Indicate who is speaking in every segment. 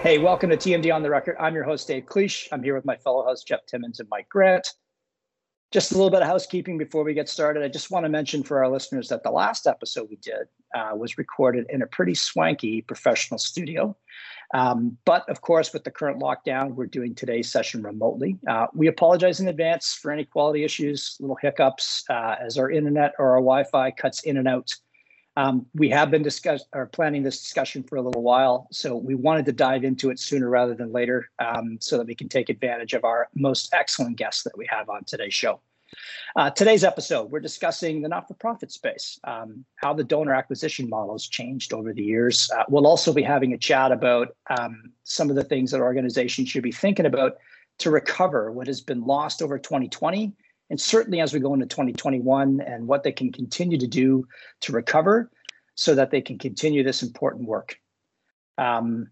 Speaker 1: Hey, welcome to TMD on the Record. I'm your host, Dave Cliche. I'm here with my fellow hosts, Jeff Timmons and Mike Grant. Just a little bit of housekeeping before we get started. I just want to mention for our listeners that the last episode we did uh, was recorded in a pretty swanky professional studio. Um, but of course, with the current lockdown, we're doing today's session remotely. Uh, we apologize in advance for any quality issues, little hiccups uh, as our internet or our Wi Fi cuts in and out. Um, we have been discuss or planning this discussion for a little while, so we wanted to dive into it sooner rather than later, um, so that we can take advantage of our most excellent guests that we have on today's show. Uh, today's episode, we're discussing the not-for-profit space, um, how the donor acquisition model has changed over the years. Uh, we'll also be having a chat about um, some of the things that organizations should be thinking about to recover what has been lost over 2020 and certainly as we go into 2021 and what they can continue to do to recover so that they can continue this important work. Um,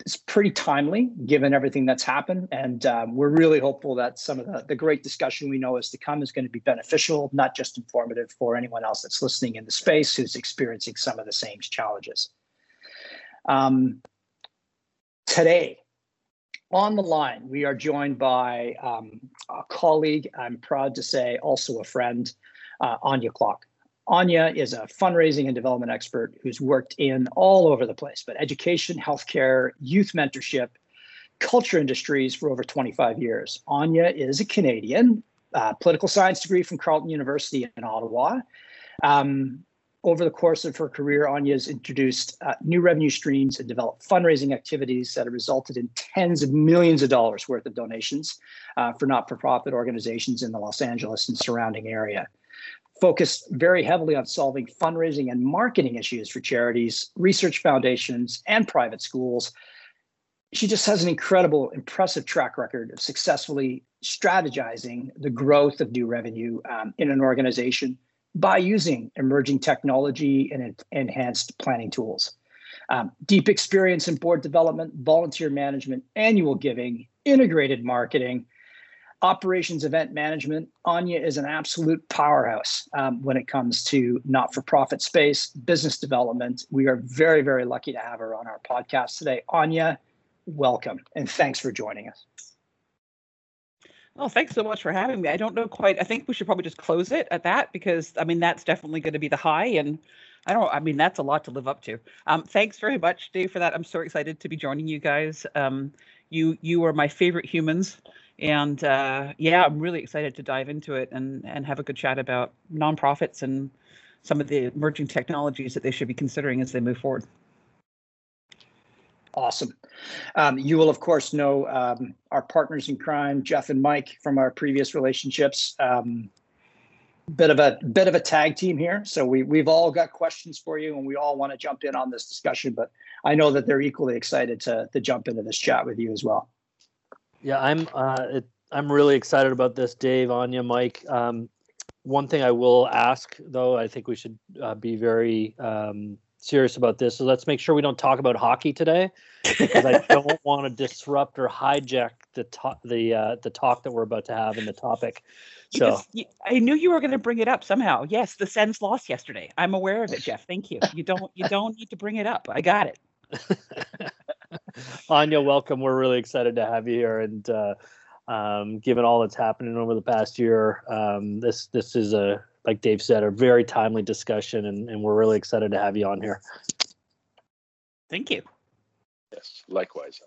Speaker 1: it's pretty timely given everything that's happened. And um, we're really hopeful that some of the, the great discussion we know is to come is going to be beneficial, not just informative for anyone else that's listening in the space who's experiencing some of the same challenges. Um, today, on the line, we are joined by um, a colleague, I'm proud to say, also a friend, uh, Anja Kloch. Anja is a fundraising and development expert who's worked in all over the place, but education, healthcare, youth mentorship, culture industries for over 25 years. Anja is a Canadian, uh, political science degree from Carleton University in Ottawa. Um, over the course of her career, Anja has introduced uh, new revenue streams and developed fundraising activities that have resulted in tens of millions of dollars worth of donations uh, for not for profit organizations in the Los Angeles and surrounding area. Focused very heavily on solving fundraising and marketing issues for charities, research foundations, and private schools. She just has an incredible, impressive track record of successfully strategizing the growth of new revenue um, in an organization by using emerging technology and enhanced planning tools. Um, deep experience in board development, volunteer management, annual giving, integrated marketing, operations event management. Anja is an absolute powerhouse um, when it comes to not for profit space, business development. We are very, very lucky to have her on our podcast today. Anja, welcome and thanks for joining us.
Speaker 2: Oh, thanks so much for having me. I don't know quite. I think we should probably just close it at that because I mean that's definitely going to be the high, and I don't. I mean that's a lot to live up to. Um, thanks very much, Dave, for that. I'm so excited to be joining you guys. Um, you you are my favorite humans, and uh, yeah, I'm really excited to dive into it and and have a good chat about nonprofits and some of the emerging technologies that they should be considering as they move forward.
Speaker 1: Awesome. Um, you will, of course, know um, our partners in crime, Jeff and Mike, from our previous relationships. Um, bit of a bit of a tag team here, so we we've all got questions for you, and we all want to jump in on this discussion. But I know that they're equally excited to to jump into this chat with you as well.
Speaker 3: Yeah, I'm. Uh, it, I'm really excited about this, Dave, Anja, Mike. Um, one thing I will ask, though, I think we should uh, be very um, serious about this. So let's make sure we don't talk about hockey today, because I don't want to disrupt or hijack the to- the uh, the talk that we're about to have and the topic. So
Speaker 2: I knew you were going to bring it up somehow. Yes, the Sens lost yesterday. I'm aware of it, Jeff. Thank you. You don't you don't need to bring it up. I got it.
Speaker 3: Anja, welcome. We're really excited to have you here, and uh, um, given all that's happening over the past year, um, this this is a like Dave said, a very timely discussion, and, and we're really excited to have you on here.
Speaker 2: Thank you.
Speaker 4: Yes, likewise.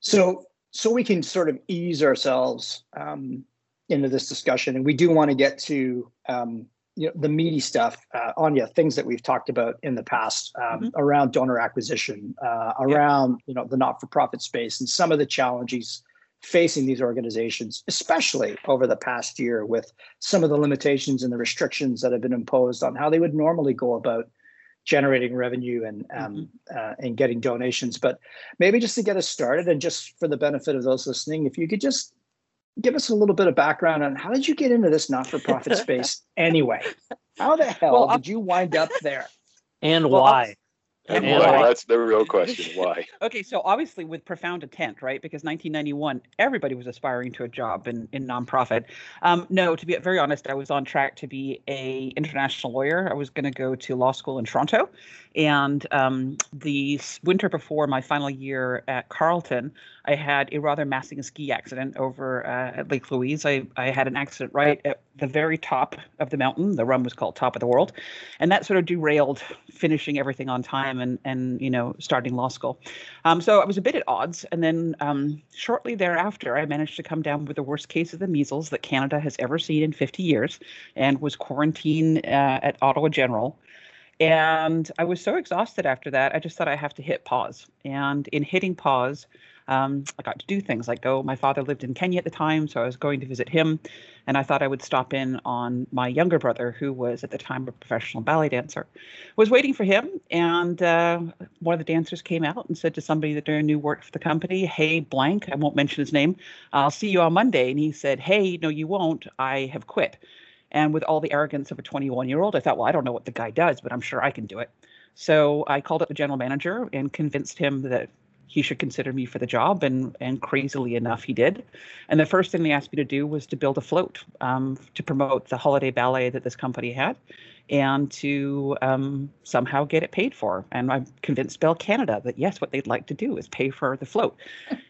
Speaker 1: So, so we can sort of ease ourselves um, into this discussion, and we do want to get to um, you know the meaty stuff, uh, Anja, things that we've talked about in the past um, mm-hmm. around donor acquisition, uh, around yeah. you know the not-for-profit space, and some of the challenges facing these organizations, especially over the past year with some of the limitations and the restrictions that have been imposed on how they would normally go about generating revenue and um, mm-hmm. uh, and getting donations. But maybe just to get us started, and just for the benefit of those listening, if you could just give us a little bit of background on how did you get into this not-for-profit space anyway? How the hell well, did you wind up there?
Speaker 3: And well, why?
Speaker 4: And
Speaker 2: And
Speaker 4: why?
Speaker 2: why?
Speaker 4: That's the real question. Why?
Speaker 2: Okay, so obviously with profound intent, right? Because 1991, everybody was aspiring to a job in, in nonprofit. Um, no, to be very honest, I was on track to be a international lawyer. I was going to go to law school in Toronto, and um, the winter before my final year at Carleton, I had a rather massive ski accident over uh, at Lake Louise. I, I had an accident right at the very top of the mountain. The run was called Top of the World, and that sort of derailed finishing everything on time and and you know starting law school. Um, so I was a bit at odds, and then um, shortly thereafter, I managed to come down with the worst case of the measles that Canada has ever seen in 50 years, and was quarantined uh, at Ottawa General. And I was so exhausted after that, I just thought I have to hit pause. And in hitting pause, um, I got to do things like go. My father lived in Kenya at the time, so I was going to visit him, and I thought I would stop in on my younger brother, who was at the time a professional ballet dancer. Was waiting for him, and uh, one of the dancers came out and said to somebody that doing new work for the company, "Hey, blank, I won't mention his name. I'll see you on Monday." And he said, "Hey, no, you won't. I have quit." And with all the arrogance of a 21 year old, I thought, well, I don't know what the guy does, but I'm sure I can do it. So I called up the general manager and convinced him that he should consider me for the job. And, and crazily enough, he did. And the first thing they asked me to do was to build a float um, to promote the holiday ballet that this company had and to um, somehow get it paid for. And I convinced Bell Canada that yes, what they'd like to do is pay for the float.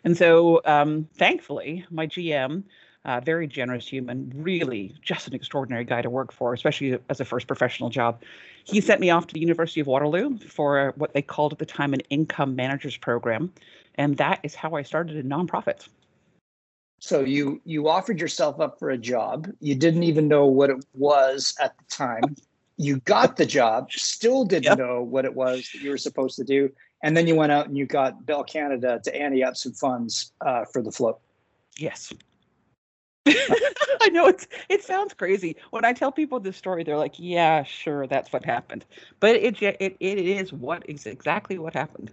Speaker 2: and so um, thankfully, my GM uh, very generous human, really just an extraordinary guy to work for, especially as a first professional job. He sent me off to the University of Waterloo for what they called at the time an income managers program. And that is how I started in nonprofits.
Speaker 1: So you you offered yourself up for a job. You didn't even know what it was at the time. You got the job, still didn't
Speaker 2: Yep.
Speaker 1: know what it was that you were supposed to do, and then you went out and you got Bell Canada to ante up some funds uh, for the float.
Speaker 2: Yes. I know it's it sounds crazy. When I tell people this story, they're like, "Yeah, sure, that's what happened." But it it, it is what is exactly what happened.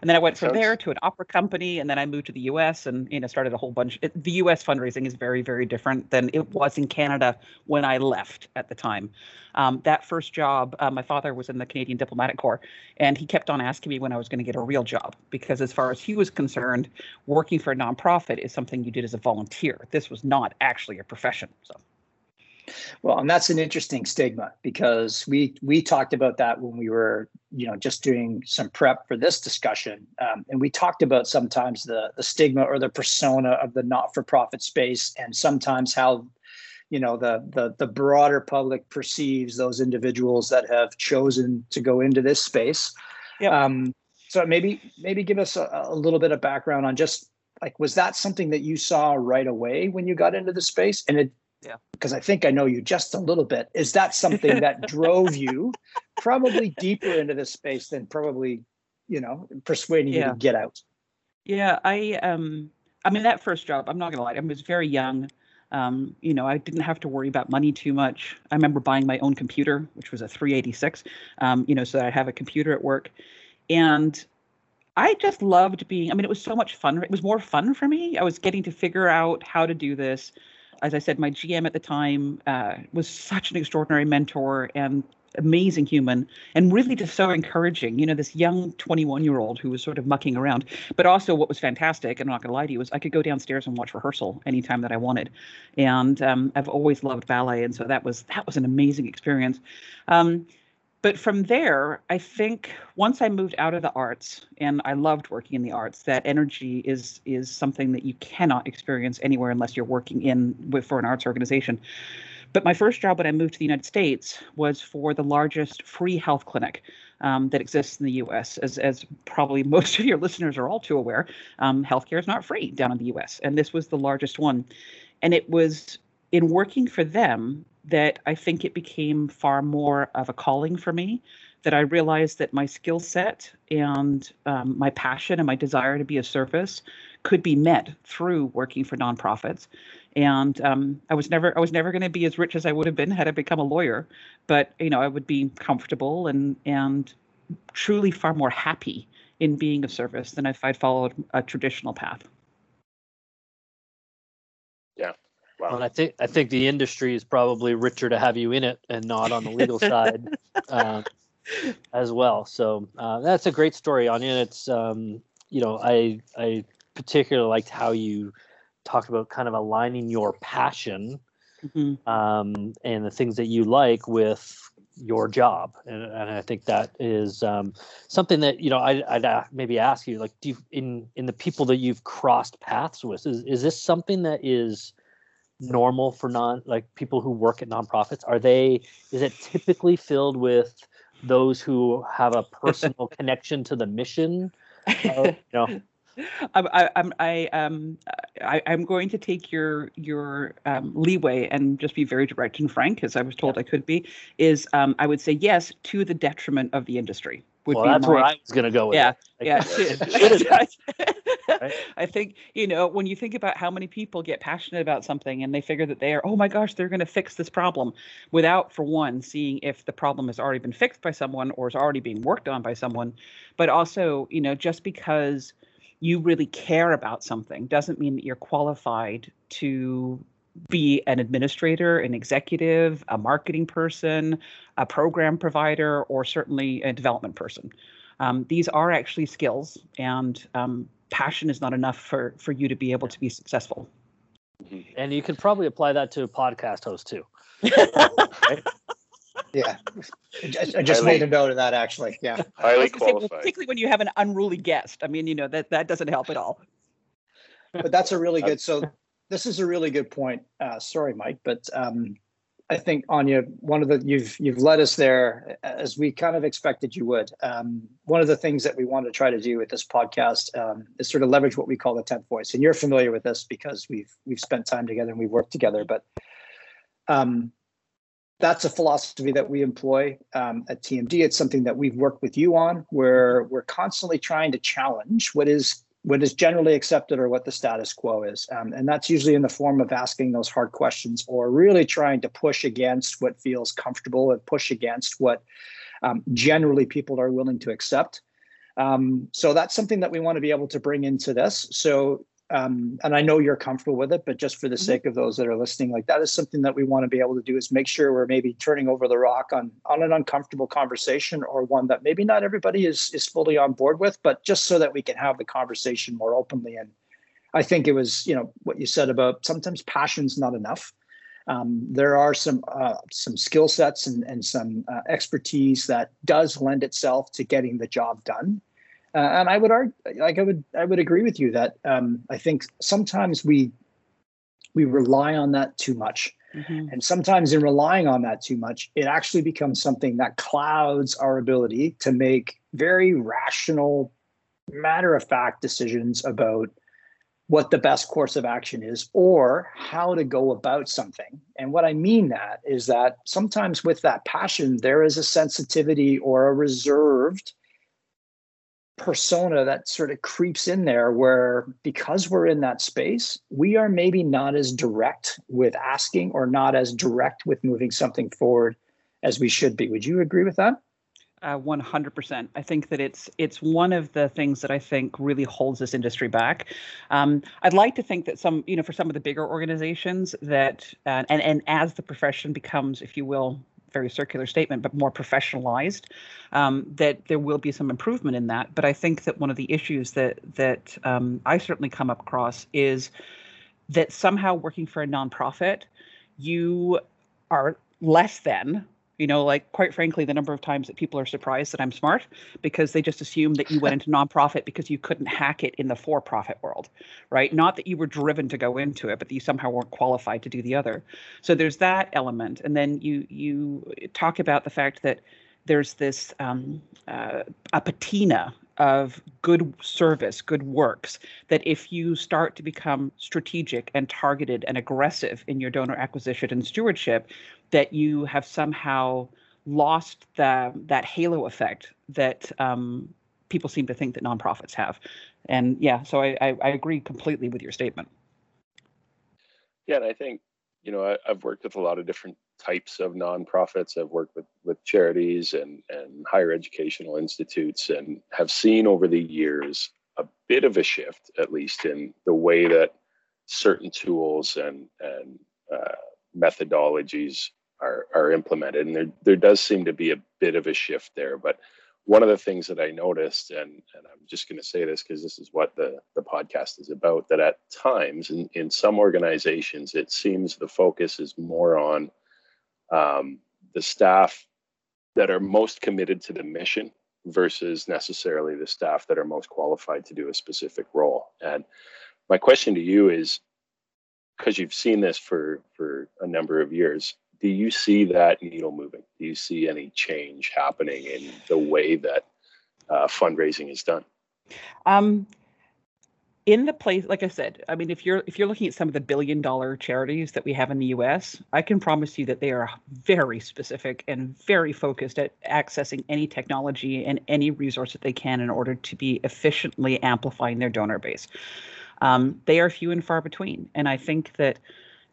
Speaker 2: And then I went from there to an opera company, and then I moved to the U.S. and you know started a whole bunch. It, the U.S. fundraising is very very different than it was in Canada when I left at the time. Um, that first job, uh, my father was in the Canadian Diplomatic Corps, and he kept on asking me when I was going to get a real job because, as far as he was concerned, working for a nonprofit is something you did as a volunteer. This was not actually a profession. So
Speaker 1: Well, and that's an interesting stigma because we we talked about that when we were, you know, just doing some prep for this discussion, um, and we talked about sometimes the the stigma or the persona of the not for profit space, and sometimes how, you know, the the the broader public perceives those individuals that have chosen to go into this space.
Speaker 2: Yep.
Speaker 1: Um, so maybe maybe give us a, a little bit of background on just like was that something that you saw right away when you got into the space, and it because I think I know you just a little bit. Is that something that drove you probably deeper into this space than probably, you know, persuading you to get out?
Speaker 2: Yeah, I um I mean that first job, I'm not gonna lie, I was very young. Um, you know, I didn't have to worry about money too much. I remember buying my own computer, which was a 386, um, you know, so that I have a computer at work. And I just loved being, I mean, it was so much fun. It was more fun for me. I was getting to figure out how to do this. As I said, my GM at the time uh, was such an extraordinary mentor and amazing human and really just so encouraging. You know, this young 21 year old who was sort of mucking around. But also, what was fantastic, and I'm not going to lie to you, was I could go downstairs and watch rehearsal anytime that I wanted. And um, I've always loved ballet, and so that was that was an amazing experience. Um, but from there, I think once I moved out of the arts, and I loved working in the arts, that energy is is something that you cannot experience anywhere unless you're working in with for an arts organization. But my first job when I moved to the United States was for the largest free health clinic um, that exists in the U.S. As, as probably most of your listeners are all too aware, um, healthcare is not free down in the U.S. And this was the largest one. And it was in working for them that I think it became far more of a calling for me. That I realized that my skill set and um, my passion and my desire to be of service could be met through working for nonprofits and um, I was never I was never going to be as rich as I would have been had I become a lawyer, but you know I would be comfortable and and truly far more happy in being of service than if I'd followed a traditional path.
Speaker 4: Wow.
Speaker 3: And I think I think the industry is probably richer to have you in it and not on the legal side. Um, as well. So uh, that's a great story, Anja. And it's um, you know I I particularly liked how you talked about kind of aligning your passion
Speaker 2: Mhm.
Speaker 3: um, and the things that you like with your job and, and i think that is um, something that you know I, i'd uh, maybe ask you like do you in in the people that you've crossed paths with is, is this something that is normal for non like people who work at nonprofits are they is it typically filled with those who have a personal connection to the mission uh, you know
Speaker 2: I'm, I, I'm, I, um, I, I'm going to take your your um, leeway and just be very direct and frank, as I was told I could be. Is um, I would say yes to the detriment of the industry. Would
Speaker 3: well
Speaker 2: be
Speaker 3: that's
Speaker 2: my,
Speaker 3: where i was going to go with
Speaker 2: yeah,
Speaker 3: it.
Speaker 2: Yeah.
Speaker 3: have?
Speaker 2: I think you know when you think about how many people get passionate about something and they figure that they are, oh my gosh, they're going to fix this problem, without for one seeing if the problem has already been fixed by someone or is already being worked on by someone, but also you know just because you really care about something doesn't mean that you're qualified to be an administrator, an executive, a marketing person, a program provider, or certainly a development person. Um, these are actually skills, and um, passion is not enough for for you to be able to be successful.
Speaker 3: and you could probably apply that to a podcast host too
Speaker 1: Yeah. I just,
Speaker 4: Highly-
Speaker 1: made a note of that actually. Yeah.
Speaker 2: I
Speaker 4: Highly
Speaker 2: was gonna say, well,
Speaker 4: qualified.
Speaker 2: particularly when you have an unruly guest. I mean, you know that that doesn't help at all.
Speaker 1: But that's a really good, so this is a really good point. Uh, sorry, Mike, but um, I think Anja, one of the, you've, you've led us there as we kind of expected you would. Um, one of the things that we want to try to do with this podcast um, is sort of leverage what we call the 10th voice. And you're familiar with this because we've, we've spent time together and we've worked together, but um, that's a philosophy that we employ um, at TMD. It's something that we've worked with you on, where we're constantly trying to challenge what is what is generally accepted or what the status quo is, um, and that's usually in the form of asking those hard questions or really trying to push against what feels comfortable and push against what um, generally people are willing to accept. Um, so that's something that we want to be able to bring into this. So um, and I know you're comfortable with it, but just for the
Speaker 2: Mhm.
Speaker 1: sake of those that are listening, like that is something that we want to be able to do is make sure we're maybe turning over the rock on on an uncomfortable conversation or one that maybe not everybody is is fully on board with, but just so that we can have the conversation more openly. And I think it was, you know, what you said about sometimes passion's not enough. Um, there are some uh, some skill sets and, and some uh, expertise that does lend itself to getting the job done. Uh, and I would argue, like I would, I would agree with you that um, I think sometimes we we rely on that too much,
Speaker 2: Mhm.
Speaker 1: and sometimes in relying on that too much, it actually becomes something that clouds our ability to make very rational, matter of fact decisions about what the best course of action is or how to go about something. And what I mean that is that sometimes with that passion, there is a sensitivity or a reserved persona that sort of creeps in there where because we're in that space we are maybe not as direct with asking or not as direct with moving something forward as we should be would you agree with that
Speaker 2: Uh, 100%. I think that it's it's one of the things that I think really holds this industry back. Um, I'd like to think that some, you know, for some of the bigger organizations that, uh, and and as the profession becomes, if you will, very circular statement, but more professionalized, um, that there will be some improvement in that. But I think that one of the issues that that um, I certainly come across is that somehow working for a nonprofit, you are less than you know, like quite frankly, the number of times that people are surprised that I'm smart because they just assume that you went into nonprofit because you couldn't hack it in the for-profit world, right? Not that you were driven to go into it, but that you somehow weren't qualified to do the other. So there's that element, and then you you talk about the fact that there's this um, uh, a patina of good service, good works, that if you start to become strategic and targeted and aggressive in your donor acquisition and stewardship, that you have somehow lost the, that halo effect that um, people seem to think that nonprofits have. And yeah, so I, I, I agree completely with your statement.
Speaker 4: Yeah, and I think you know I, I've worked with a lot of different types of nonprofits. I've worked with with charities and and higher educational institutes, and have seen over the years a bit of a shift, at least in the way that certain tools and and uh, methodologies are are implemented, and there there does seem to be a bit of a shift there. But one of the things that I noticed, and and I'm just going to say this because this is what the the podcast is about, that at times in in some organizations it seems the focus is more on um, the staff that are most committed to the mission versus necessarily the staff that are most qualified to do a specific role. And my question to you is because you've seen this for for a number of years do you see that needle moving do you see any change happening in the way that uh, fundraising is done
Speaker 2: um, in the place like i said i mean if you're if you're looking at some of the billion dollar charities that we have in the us i can promise you that they are very specific and very focused at accessing any technology and any resource that they can in order to be efficiently amplifying their donor base um, they are few and far between. And I think that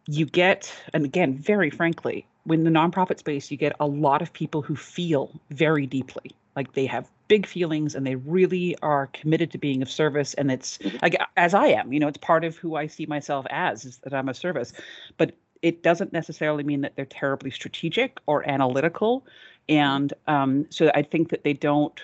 Speaker 2: you get, and again, very frankly, when the nonprofit space, you get a lot of people who feel very deeply like they have big feelings and they really are committed to being of service. And it's mm-hmm. like, as I am, you know, it's part of who I see myself as, is that I'm of service. But it doesn't necessarily mean that they're terribly strategic or analytical. And um, so I think that they don't,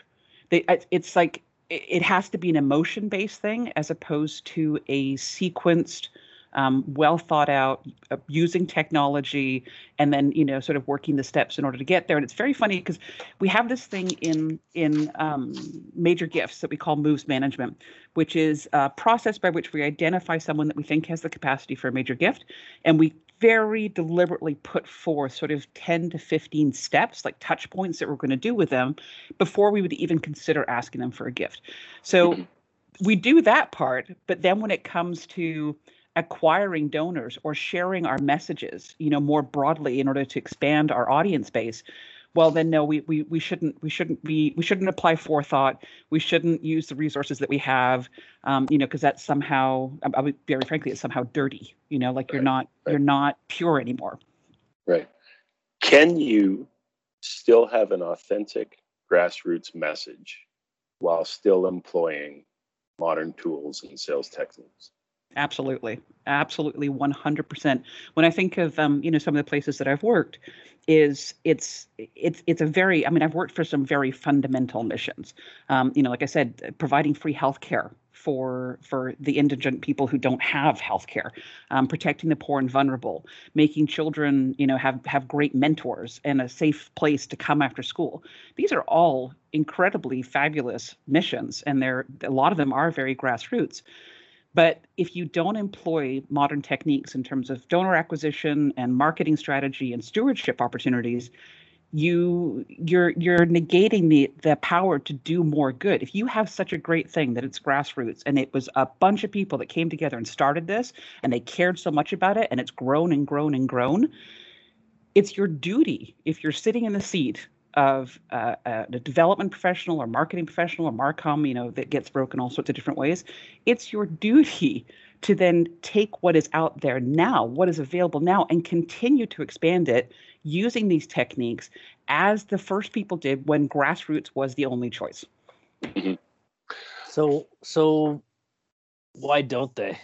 Speaker 2: they, it's like it has to be an emotion based thing as opposed to a sequenced um, well thought out uh, using technology and then you know sort of working the steps in order to get there and it's very funny because we have this thing in in um, major gifts that we call moves management which is a process by which we identify someone that we think has the capacity for a major gift and we very deliberately put forth sort of 10 to 15 steps, like touch points that we're going to do with them before we would even consider asking them for a gift. So mm-hmm. we do that part, but then when it comes to acquiring donors or sharing our messages, you know, more broadly in order to expand our audience base, well then no we, we we shouldn't we shouldn't be we shouldn't apply forethought. We shouldn't use the resources that we have um, you know because that's somehow I would very frankly it's somehow dirty you know like you're not right. you're not pure anymore.
Speaker 4: Right. Can you still have an authentic grassroots message while still employing modern tools and sales techniques
Speaker 2: absolutely. Absolutely 100% when i think of um, you know some of the places that i've worked is it's it's it's a very i mean i've worked for some very fundamental missions. Um, you know like i said providing free health care for for the indigent people who don't have health care um, protecting the poor and vulnerable making children you know have have great mentors and a safe place to come after school. These are all incredibly fabulous missions and they're a lot of them are very grassroots but if you don't employ modern techniques in terms of donor acquisition and marketing strategy and stewardship opportunities, you you're you're negating the the power to do more good. If you have such a great thing that it's grassroots and it was a bunch of people that came together and started this and they cared so much about it and it's grown and grown and grown, it's your duty if you're sitting in the seat of uh, uh, a development professional or marketing professional or marcom you know that gets broken all sorts of different ways. It's your duty to then take what is out there now what is available now and continue to expand it using these techniques as the first people did when grassroots was the only choice.
Speaker 3: Mm-hmm. so so why don't they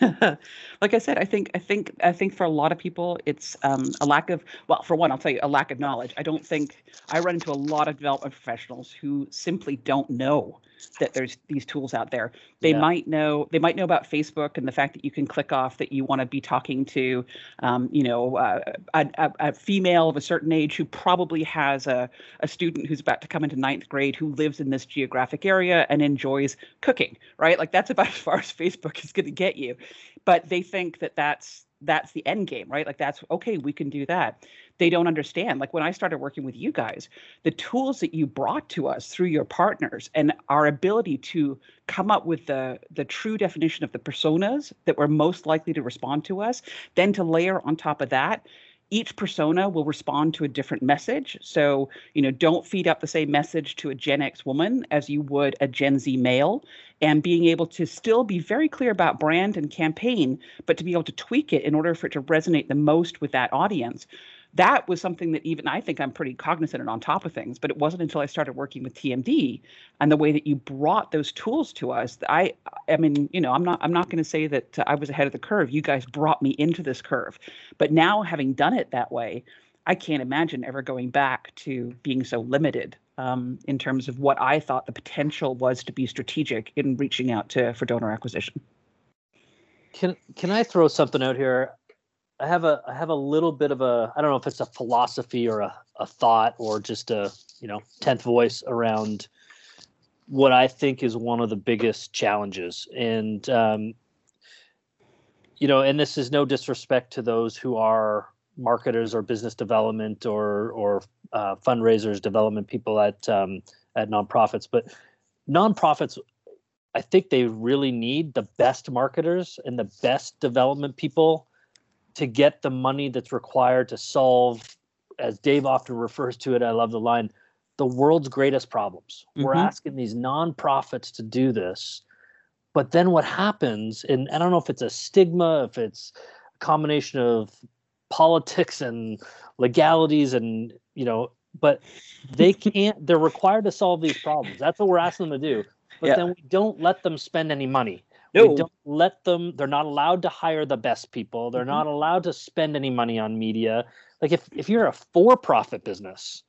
Speaker 2: like I said, I think I think I think for a lot of people, it's um, a lack of well, for one, I'll tell you a lack of knowledge. I don't think I run into a lot of development professionals who simply don't know that there's these tools out there. They yeah. might know they might know about Facebook and the fact that you can click off that you want to be talking to, um, you know, uh, a, a, a, female of a certain age who probably has a, a student who's about to come into ninth grade who lives in this geographic area and enjoys cooking, right? Like that's about as far as Facebook is going to get you. But they think that that's that's the end game, right? Like that's okay, we can do that. They don't understand. Like when I started working with you guys, the tools that you brought to us through your partners and our ability to come up with the the true definition of the personas that were most likely to respond to us, then to layer on top of that each persona will respond to a different message. So, you know, don't feed up the same message to a Gen X woman as you would a Gen Z male. And being able to still be very clear about brand and campaign, but to be able to tweak it in order for it to resonate the most with that audience that was something that even I think I'm pretty cognizant and on top of things. But it wasn't until I started working with TMD and the way that you brought those tools to us. I, I mean, you know, I'm not I'm not going to say that I was ahead of the curve. You guys brought me into this curve, but now having done it that way. I can't imagine ever going back to being so limited um, in terms of what I thought the potential was to be strategic in reaching out to for donor acquisition.
Speaker 3: Can can I throw something out here? I have a I have a little bit of a I don't know if it's a philosophy or a, a thought or just a you know tenth voice around what I think is one of the biggest challenges. And um, you know and this is no disrespect to those who are marketers or business development or or uh, fundraisers development people at um, at nonprofits but nonprofits I think they really need the best marketers and the best development people to get the money that's required to solve, as Dave often refers to it, I love the line, the world's greatest problems. Mm-hmm. We're asking these nonprofits to do this. But then what happens, and I don't know if it's a stigma, if it's a combination of politics and legalities and, you know, but they can't, they're required to solve these problems. That's what we're asking them to do. But yeah. then we don't let them spend any money. No. We don't let them, they're not allowed to hire the best people. They're mm-hmm. not allowed to spend any money on media. Like if, if you're a for-profit business,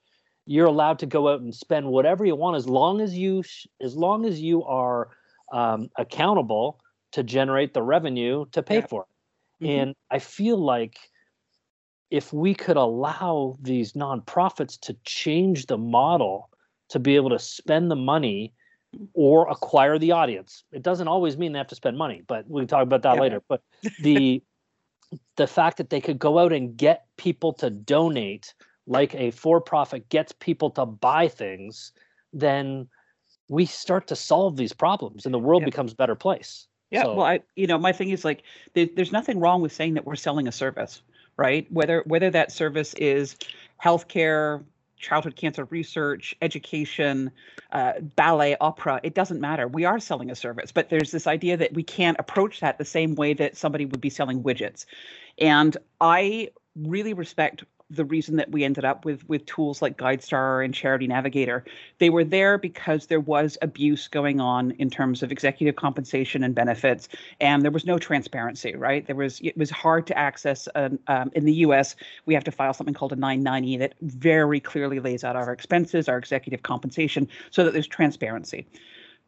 Speaker 3: you're allowed to go out and spend whatever you want as long as you as long as you are um, accountable to generate the revenue to pay yeah. for it. Mm-hmm. And I feel like if we could allow these nonprofits to change the model to be able to spend the money or acquire the audience. It doesn't always mean they have to spend money, but we can talk about that yeah. later. But the the fact that they could go out and get people to donate like a for-profit gets people to buy things, then we start to solve these problems and the world yeah. becomes a better place.
Speaker 2: Yeah, so. well, I you know, my thing is like there, there's nothing wrong with saying that we're selling a service, right? Whether whether that service is healthcare, childhood cancer research, education, uh, ballet, opera, it doesn't matter. We are selling a service, but there's this idea that we can't approach that the same way that somebody would be selling widgets. And I really respect the reason that we ended up with with tools like GuideStar and Charity Navigator. They were there because there was abuse going on in terms of executive compensation and benefits, and there was no transparency. Right? There was it was hard to access. An, um, in the U.S., we have to file something called a 990 that very clearly lays out our expenses, our executive compensation, so that there's transparency.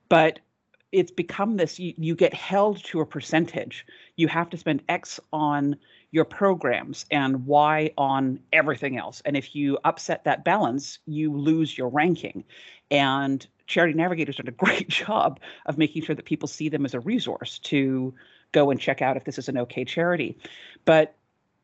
Speaker 2: But it's become this you, you get held to a percentage you have to spend x on your programs and why on everything else. And if you upset that balance, you lose your ranking. And Charity Navigators did a great job of making sure that people see them as a resource to go and check out if this is an okay charity. But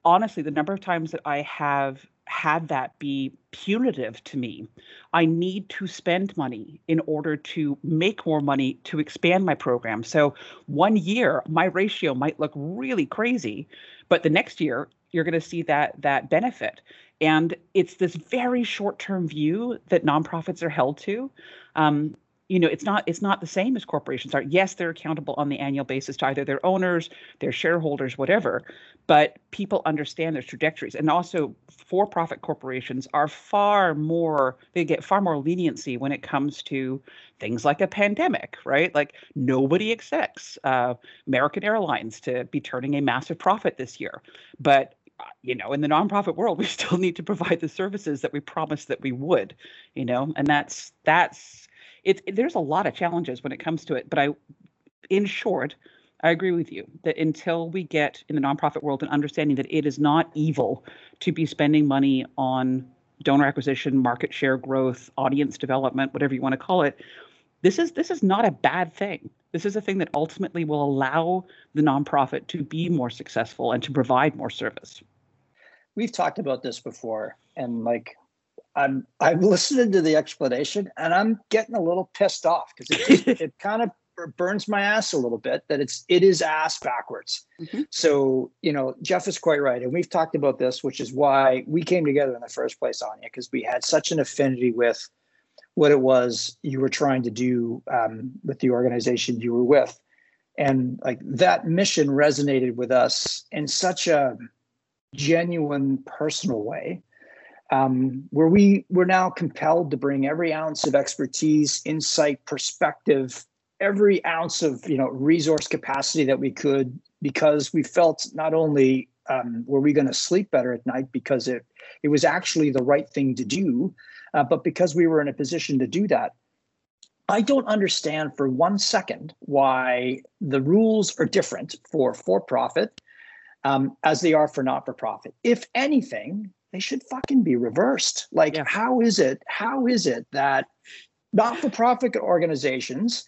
Speaker 2: honestly, the number of times that I have had that be punitive to me. I need to spend money in order to make more money to expand my program. So one year my ratio might look really crazy, but the next year you're going to see that that benefit. And it's this very short-term view that nonprofits are held to. Um, you know it's not it's not the same as corporations are. Yes they're accountable on the annual basis to either their owners their shareholders whatever but people understand their trajectories. And also for-profit corporations are far more they get far more leniency when it comes to things like a pandemic right? Like nobody expects uh, american airlines to be turning a massive profit this year. But you know in the nonprofit world we still need to provide the services that we promised that we would you know? And that's that's it's it, there's a lot of challenges when it comes to it. But I, in short, I agree with you that until we get in the nonprofit world an understanding that it is not evil to be spending money on donor acquisition, market share growth, audience development, whatever you want to call it, this is this is not a bad thing. This is a thing that ultimately will allow the nonprofit to be more successful and to provide more service.
Speaker 1: We've talked about this before, and like I'm I'm listening to the explanation and I'm getting a little pissed off because it it kind of burns my ass a little bit that it's it is ass backwards. Mm-hmm. So you know Jeff is quite right, and we've talked about this, which is why we came together in the first place, Anja, because we had such an affinity with what it was you were trying to do um, with the organization you were with, and like that mission resonated with us in such a genuine personal way um, where we we're now compelled to bring every ounce of expertise, insight, perspective, every ounce of you know resource capacity that we could, because we felt not only um, were we going to sleep better at night because it it was actually the right thing to do, uh, but because we were in a position to do that. I don't understand for one second why the rules are different for for profit um, as they are for not for profit. If anything, they should fucking be reversed. Like, yeah. how is it? How is it that not for profit organizations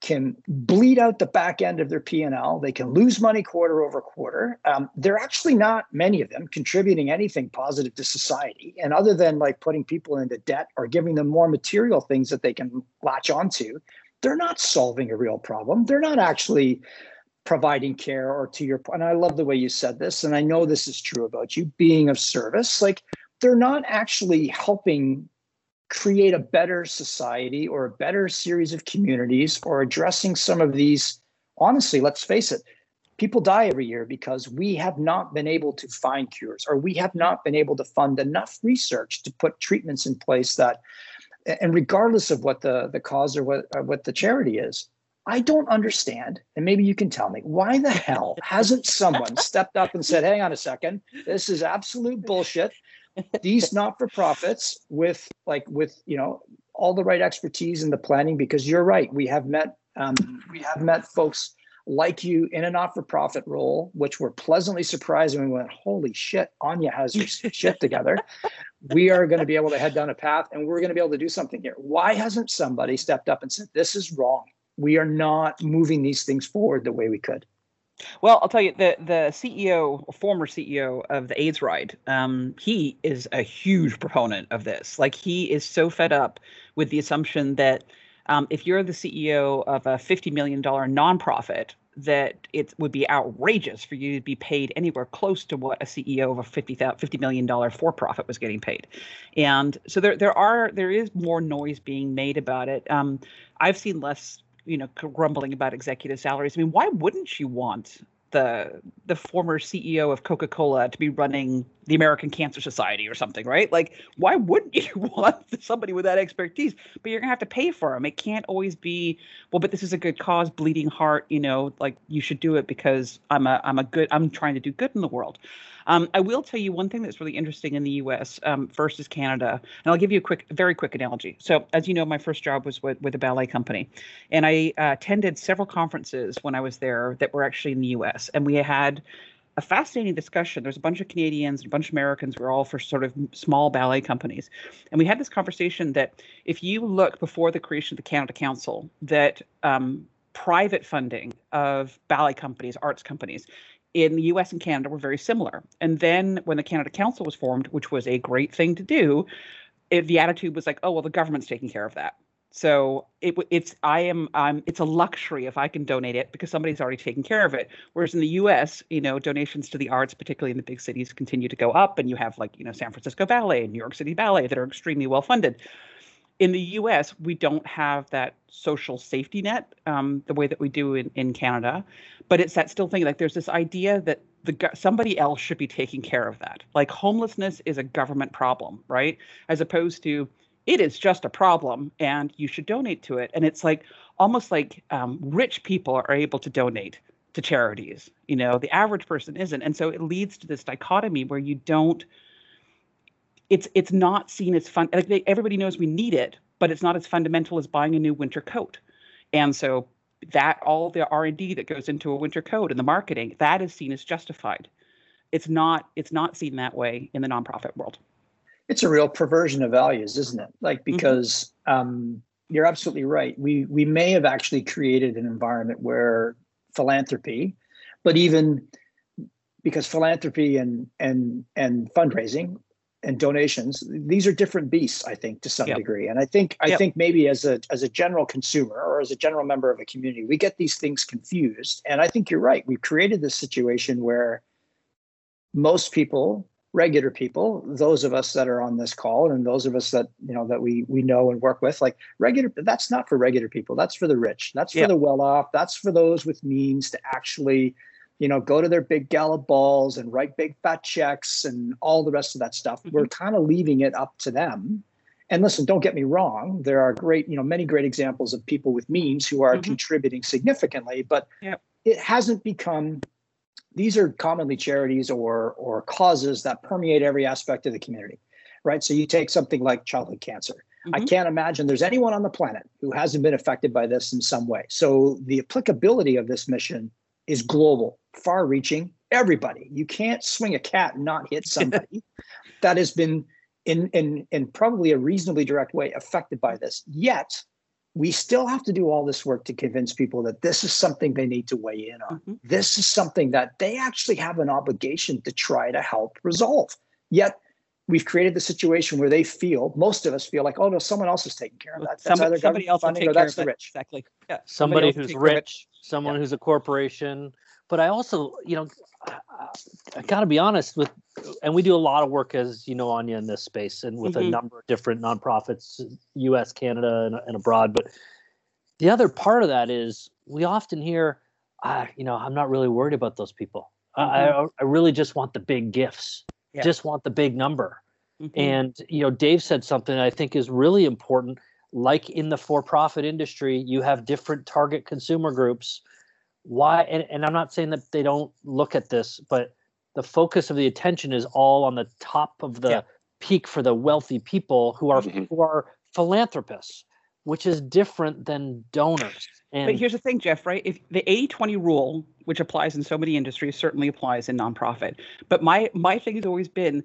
Speaker 1: can bleed out the back end of their P&L. They can lose money quarter over quarter. Um, they're actually not many of them contributing anything positive to society. And other than like putting people into debt or giving them more material things that they can latch onto, they're not solving a real problem. They're not actually providing care or to your. And I love the way you said this. And I know this is true about you being of service. Like they're not actually helping create a better society or a better series of communities or addressing some of these honestly let's face it people die every year because we have not been able to find cures or we have not been able to fund enough research to put treatments in place that and regardless of what the the cause or what or what the charity is I don't understand, and maybe you can tell me why the hell hasn't someone stepped up and said, "Hang on a second, this is absolute bullshit. These not-for-profits with like with you know all the right expertise in the planning because you're right we have met um, we have met folks like you in a not-for-profit role which were pleasantly surprised and we went holy shit anja has her shit together. We are going to be able to head down a path and we're going to be able to do something here. Why hasn't somebody stepped up and said this is wrong we are not moving these things forward the way we could
Speaker 2: well, I'll tell you the the CEO, former CEO of the AIDS Ride, um, he is a huge proponent of this. Like he is so fed up with the assumption that um, if you're the CEO of a fifty million dollar nonprofit, that it would be outrageous for you to be paid anywhere close to what a CEO of a 50, $50 million for profit was getting paid. And so there there are there is more noise being made about it. Um, I've seen less you know grumbling about executive salaries. I mean, why wouldn't you want the the former CEO of Coca-Cola to be running the American Cancer Society or something, right? Like, why wouldn't you want somebody with that expertise? But you're gonna have to pay for them. It can't always be, well, but this is a good cause, bleeding heart. You know, like you should do it because I'm a I'm a good I'm trying to do good in the world. Um, I will tell you one thing that's really interesting in the U.S. Um, is Canada, and I'll give you a quick, very quick analogy. So, as you know, my first job was with, with a ballet company, and I uh, attended several conferences when I was there that were actually in the U.S. And we had a fascinating discussion. There's a bunch of Canadians and a bunch of Americans. We're all for sort of small ballet companies. And we had this conversation that if you look before the creation of the Canada Council, that um, private funding of ballet companies, arts companies, in the US and Canada were very similar. And then when the Canada Council was formed, which was a great thing to do, it, the attitude was like, oh, well, the government's taking care of that. So it, it's I am um, it's a luxury if I can donate it because somebody's already taken care of it. Whereas in the U.S., you know, donations to the arts, particularly in the big cities, continue to go up, and you have like you know San Francisco Ballet and New York City Ballet that are extremely well funded in the US, we don't have that social safety net um, the way that we do in, in Canada. But it's that still thing like there's this idea that the somebody else should be taking care of that. Like homelessness is a government problem, right? As opposed to it is just a problem and you should donate to it. And it's like almost like um, rich people are able to donate to charities. You know, the average person isn't. And so it leads to this dichotomy where you don't it's it's not seen as fun. Like they, everybody knows we need it, but it's not as fundamental as buying a new winter coat. And so that all the R&D that goes into a winter coat and the marketing that is seen as justified. It's not it's not seen that way in the nonprofit world.
Speaker 1: It's a real perversion of values, isn't it? Like mm-hmm. because mm-hmm. um, you're absolutely right. We we may have actually created an environment where philanthropy, but even because philanthropy and and and fundraising and donations these are different beasts i think to some yep. degree and i think i yep. think maybe as a as a general consumer or as a general member of a community we get these things confused and i think you're right we've created this situation where most people regular people those of us that are on this call and those of us that you know that we we know and work with like regular that's not for regular people that's for the rich that's for yep. the well off that's for those with means to actually you know, go to their big gala balls and write big fat checks and all the rest of that stuff. Mm-hmm. We're kind of leaving it up to them. And listen, don't get me wrong. There are great, you know, many great examples of people with means who are mm-hmm. contributing significantly, but yep. it hasn't become these are commonly charities or or causes that permeate every aspect of the community, right? So you take something like childhood cancer. Mm-hmm. I can't imagine there's anyone on the planet who hasn't been affected by this in some way. So the applicability of this mission is global, far-reaching, everybody. You can't swing a cat and not hit somebody that has been in in in probably a reasonably direct way affected by this. Yet we still have to do all this work to convince people that this is something they need to weigh in on. Mm-hmm. This is something that they actually have an obligation to try to help resolve. Yet we've created the situation where they feel, most of us feel like, oh no, someone else is taking care of that.
Speaker 2: That's somebody, somebody else funding or that's the rich.
Speaker 3: Exactly. Yeah. Somebody, somebody who's rich, someone yeah. who's a corporation. But I also, you know, I, I got to be honest with, and we do a lot of work as you know, Anja, in this space, and with mm-hmm. a number of different nonprofits, U.S., Canada, and, and, abroad. But the other part of that is we often hear, ah, you know, I'm not really worried about those people. Mm-hmm. I, I really just want the big gifts, yeah. just want the big number. Mm-hmm. And you know, Dave said something I think is really important. Like in the for-profit industry, you have different target consumer groups why and, and i'm not saying that they don't look at this but the focus of the attention is all on the top of the yeah. peak for the wealthy people who are mm-hmm. who are philanthropists which is different than donors
Speaker 2: and but here's the thing jeff right if the 80-20 rule which applies in so many industries certainly applies in nonprofit but my my thing has always been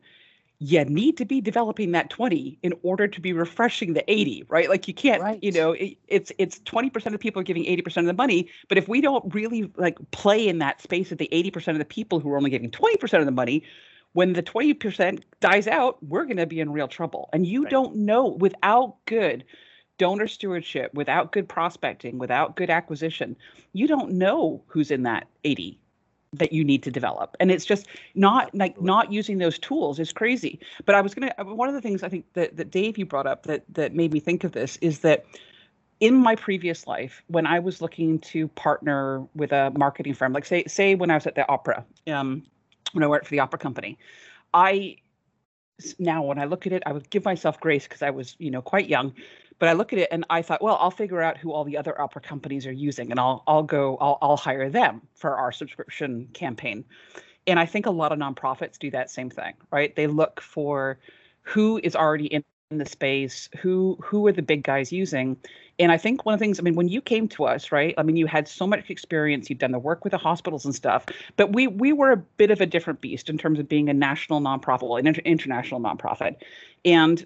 Speaker 2: you need to be developing that 20 in order to be refreshing the 80 right like you can't right. you know it, it's it's 20% of people are giving 80% of the money but if we don't really like play in that space of the 80% of the people who are only giving 20% of the money when the 20% dies out we're going to be in real trouble and you right. don't know without good donor stewardship without good prospecting without good acquisition you don't know who's in that 80 that you need to develop. And it's just not like not using those tools is crazy. But i was gonna uh, one of the things i think that, that dave you brought up that that made me think of this is that in my previous life when i was looking to partner with a marketing firm like say say when i was at the opera um, when i worked for the opera company i now when i look at it i would give myself grace because i was you know quite young but I look at it and I thought, well, I'll figure out who all the other opera companies are using, and I'll I'll go I'll I'll hire them for our subscription campaign. And I think a lot of nonprofits do that same thing, right? They look for who is already in the space, who who are the big guys using. And I think one of the things, I mean, when you came to us, right? I mean, you had so much experience, you'd done the work with the hospitals and stuff, but we we were a bit of a different beast in terms of being a national nonprofit, an inter- international nonprofit. And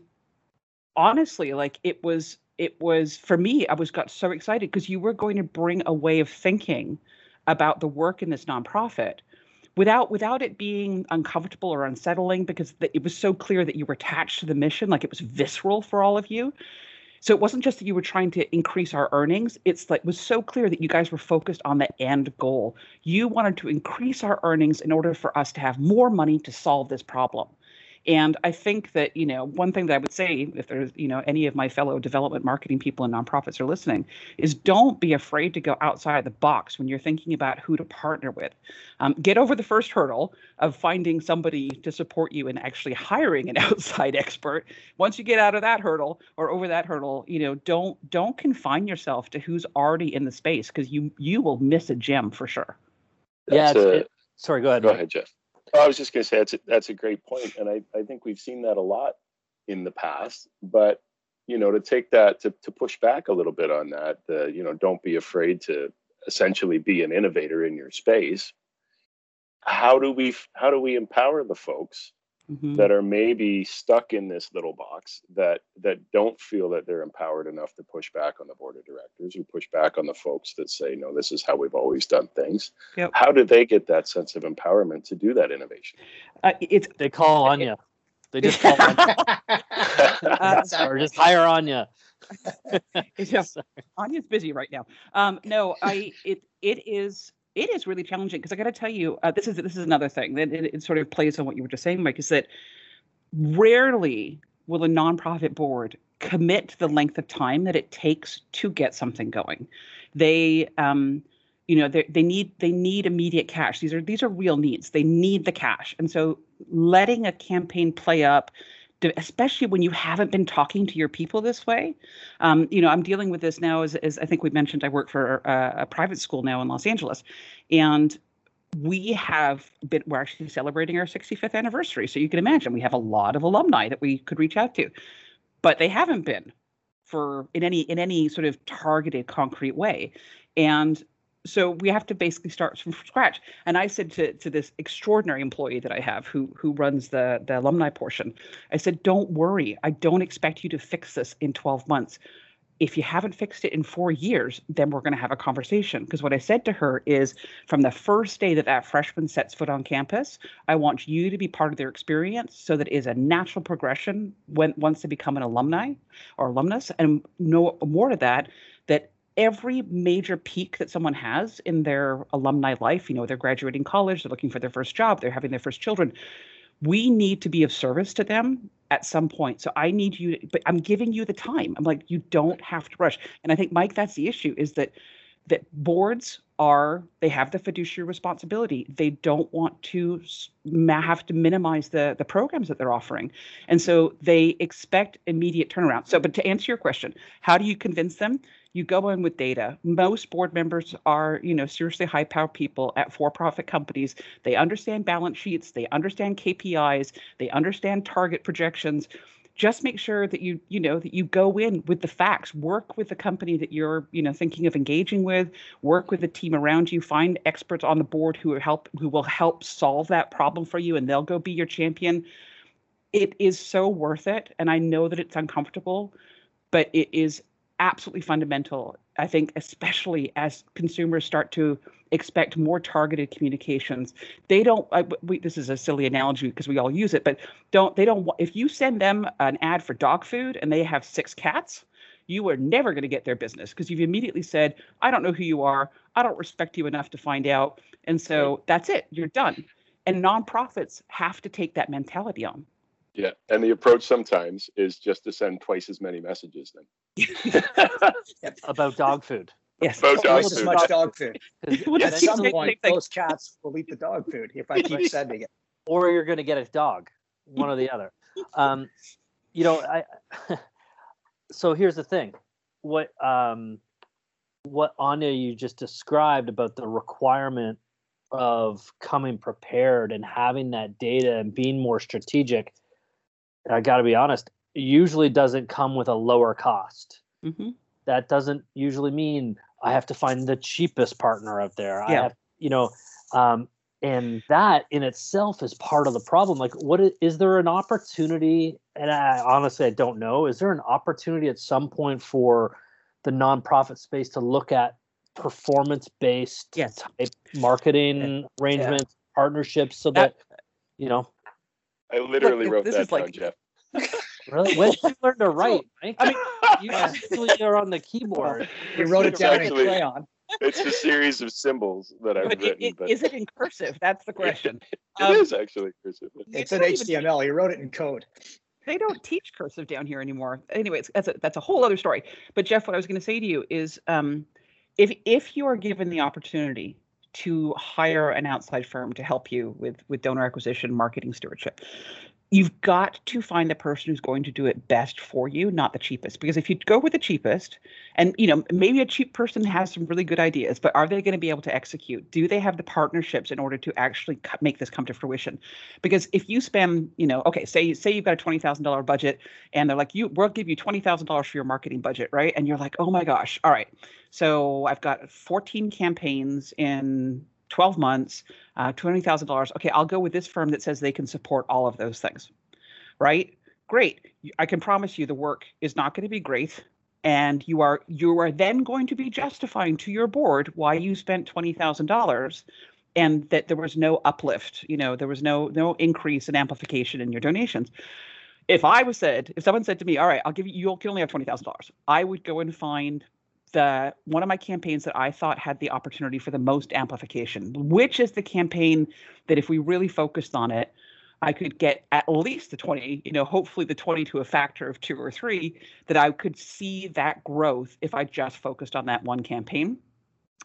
Speaker 2: honestly, like it was it was for me, I was got so excited because you were going to bring a way of thinking about the work in this nonprofit without without it being uncomfortable or unsettling because the, it was so clear that you were attached to the mission like it was visceral for all of you. So it wasn't just that you were trying to increase our earnings it's like it was so clear that you guys were focused on the end goal. You wanted to increase our earnings in order for us to have more money to solve this problem and I think that, you know, one thing that I would say, if there's, you know, any of my fellow development marketing people and nonprofits are listening, is don't be afraid to go outside the box when you're thinking about who to partner with. Um, get over the first hurdle of finding somebody to support you and actually hiring an outside expert. Once you get out of that hurdle or over that hurdle, you know, don't don't confine yourself to who's already in the space because you you will miss a gem for sure.
Speaker 3: That's yeah. A, it, sorry, go ahead.
Speaker 4: Go ahead, Jeff. I was just going to say that's a, that's a great point, and I, I think we've seen that a lot in the past. But you know, to take that to to push back a little bit on that, uh, you know, don't be afraid to essentially be an innovator in your space. How do we how do we empower the folks mm-hmm. that are maybe stuck in this little box that that don't feel that they're empowered enough to push back on the board of directors or push back on the folks that say no this is how we've always done things yep. how do they get that sense of empowerment to do that innovation
Speaker 3: uh, it's they call anja they just call anja uh, or just hire anja
Speaker 2: yeah. Anja's busy right now. Um, no, I it it is it is really challenging because I got to tell you, uh, this is this is another thing that it, it, sort of plays on what you were just saying, Mike. Is that rarely will a nonprofit board commit the length of time that it takes to get something going. They, um, you know, they they need they need immediate cash. These are these are real needs. They need the cash, and so letting a campaign play up especially when you haven't been talking to your people this way. Um, you know, I'm dealing with this now as, as I think we mentioned, I work for a, a, private school now in Los Angeles. And we have been we're actually celebrating our 65th anniversary so you can imagine we have a lot of alumni that we could reach out to but they haven't been for in any in any sort of targeted concrete way and so we have to basically start from scratch and i said to, to this extraordinary employee that i have who who runs the the alumni portion i said don't worry i don't expect you to fix this in 12 months if you haven't fixed it in four years, then we're going to have a conversation. Because what I said to her is from the first day that that freshman sets foot on campus, I want you to be part of their experience so that it is a natural progression when once they become an alumni or alumnus. And no more to that, that every major peak that someone has in their alumni life, you know, they're graduating college, they're looking for their first job, they're having their first children, we need to be of service to them at some point. So I need you, but I'm giving you the time. I'm like, you don't have to rush. And I think, Mike, that's the issue is that that boards are they have the fiduciary responsibility they don't want to have to minimize the the programs that they're offering and so they expect immediate turnaround so but to answer your question how do you convince them you go in with data. Most board members are you know seriously high power people at for profit companies. They understand balance sheets they understand kpis they understand target projections. Just make sure that you you know that you go in with the facts. Work with the company that you're you know thinking of engaging with. Work with the team around you. Find experts on the board who help who will help solve that problem for you and they'll go be your champion. It is so worth it and i know that it's uncomfortable but it is absolutely fundamental. I think, especially as consumers start to expect more targeted communications, they don't. Uh, I, we, this is a silly analogy because we all use it, but don't they don't. If you send them an ad for dog food and they have six cats, you are never going to get their business because you've immediately said, "I don't know who you are. I don't respect you enough to find out," and so that's it. You're done. And nonprofits have to take that mentality on.
Speaker 4: Yeah, and the approach sometimes is just to send twice as many messages then.
Speaker 3: about dog food.
Speaker 2: Yes.
Speaker 4: About dog
Speaker 1: Almost as
Speaker 4: food.
Speaker 1: much dog food.
Speaker 3: 'Cause
Speaker 2: Well,
Speaker 1: At some point, those cats will eat the dog food if I keep sending it.
Speaker 3: or you're going to get a dog, one or the other. Um, you know, I. so here's the thing, what um, what Anja you just described about the requirement of coming prepared and having that data and being more strategic. I got to be honest, usually doesn't come with a lower cost.
Speaker 2: hmm
Speaker 3: That doesn't usually mean I have to find the cheapest partner out there. I
Speaker 2: Yeah.
Speaker 3: have, you know, um, and that in itself is part of the problem. Like, what is, is there an opportunity? And I honestly, I don't know. Is there an opportunity at some point for the nonprofit space to look at performance-based
Speaker 2: Yes.
Speaker 3: type marketing arrangements, partnerships so
Speaker 2: That-
Speaker 3: that you know,
Speaker 4: I literally
Speaker 2: Look,
Speaker 4: wrote
Speaker 2: this
Speaker 4: that
Speaker 2: is
Speaker 4: down,
Speaker 2: like-
Speaker 4: Jeff.
Speaker 3: really, when did you learn to write? Mike?
Speaker 2: I mean,
Speaker 3: you usually are on the keyboard.
Speaker 1: You wrote it down
Speaker 4: actually-
Speaker 1: in crayon.
Speaker 4: it's a series of symbols that I've
Speaker 2: but
Speaker 4: written,
Speaker 2: it,
Speaker 4: but
Speaker 2: is it in cursive? That's the question.
Speaker 4: it
Speaker 2: um,
Speaker 4: is actually cursive.
Speaker 1: It's
Speaker 2: They
Speaker 1: in
Speaker 2: don't even
Speaker 1: HTML. You wrote it in code.
Speaker 2: They don't teach cursive down here anymore. Anyways, that's a that's a whole other story. But Jeff, what I was going to say to you is, um, if if you are given the opportunity to hire an outside firm to help you with with donor acquisition, marketing, stewardship, you've got to find the person who's going to do it best for you, not the cheapest. Because if you go with the cheapest, and you know maybe a cheap person has some really good ideas, but are they going to be able to execute? Do they have the partnerships in order to actually make this come to fruition? Because if you spend, you know, okay, say say you've got a twenty thousand dollar budget, and they're like, you we'll give you twenty thousand dollars for your marketing budget, right? And you're like, oh my gosh, all right. So I've got fourteen campaigns in 12 months, uh, $20,000. Okay, I'll go with this firm that says they can support all of those things, right? Great. I can promise you the work is not going to be great. And you are you are then going to be justifying to your board why you spent twenty thousand dollars, and that there was no uplift. You know, there was no no increase in amplification in your donations. If I was said, if someone said to me, "All right, I'll give you, you can only have twenty thousand dollars," I would go and find the one of my campaigns that I thought had the opportunity for the most amplification, which is the campaign that if we really focused on it, I could get at least the 20, you know, hopefully the 20 to a factor of two or three, that I could see that growth if I just focused on that one campaign.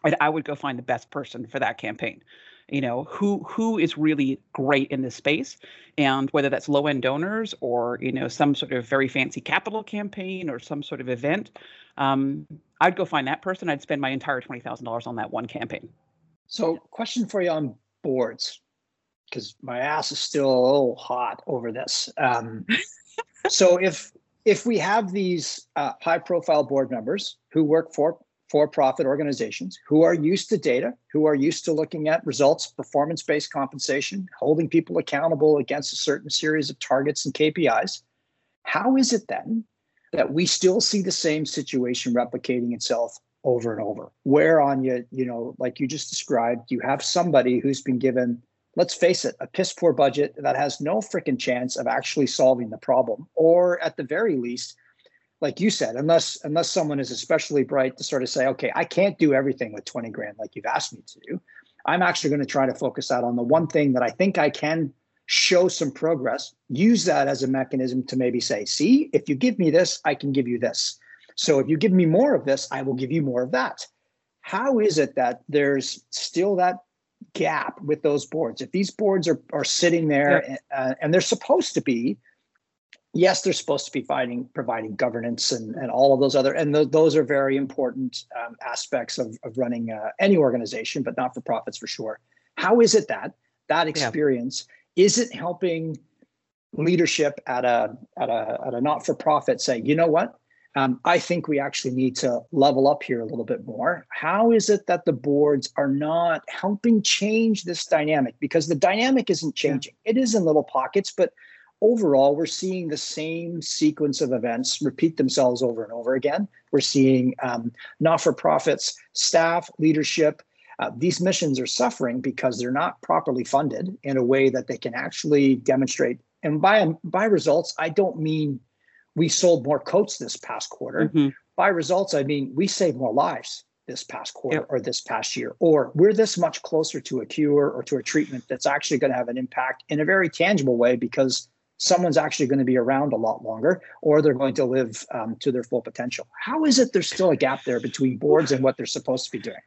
Speaker 2: And I would go find the best person for that campaign. You know, who who is really great in this space, and whether that's low end donors or you know some sort of very fancy capital campaign or some sort of event, um, I'd go find that person. I'd spend my entire twenty thousand dollars on that one campaign.
Speaker 1: So, question for you on boards because my ass is still a little hot over this. Um, so if if we have these uh, high profile board members who work for for profit organizations who are used to data, who are used to looking at results, performance based compensation, holding people accountable against a certain series of targets and KPIs, how is it then that we still see the same situation replicating itself over and over? Where on you, you know, like you just described, you have somebody who's been given let's face it, a piss poor budget that has no freaking chance of actually solving the problem, or at the very least, like you said, unless unless someone is especially bright to sort of say, okay, I can't do everything with 20 grand like you've asked me to do. I'm actually going to try to focus out on the one thing that I think I can show some progress. Use that as a mechanism to maybe say, see, if you give me this, I can give you this. So if you give me more of this, I will give you more of that. How is it that there's still that gap with those boards. If these boards are are sitting there yeah. and, uh, and they're supposed to be, yes, they're supposed to be finding providing governance and and all of those other and th- those are very important um, aspects of of running uh, any organization, but not for profits for sure. How is it that that experience. Isn't helping leadership at a at a at a not for profit say, you know what? Um, I think we actually need to level up here a little bit more. How is it that the boards are not helping change this dynamic? Because the dynamic isn't changing. Yeah. It is in little pockets, but overall, we're seeing the same sequence of events repeat themselves over and over again. We're seeing um, not for profits, staff, leadership. Uh, these missions are suffering because they're not properly funded in a way that they can actually demonstrate. And by by results, I don't mean we sold more coats this past quarter. Mm-hmm. By results, I mean we saved more lives this past quarter yep. or this past year, or we're this much closer to a cure or to a treatment that's actually going to have an impact in a very tangible way because someone's actually going to be around a lot longer or they're going to live um, to their full potential. How is it there's still a gap there between boards and what they're supposed to be doing?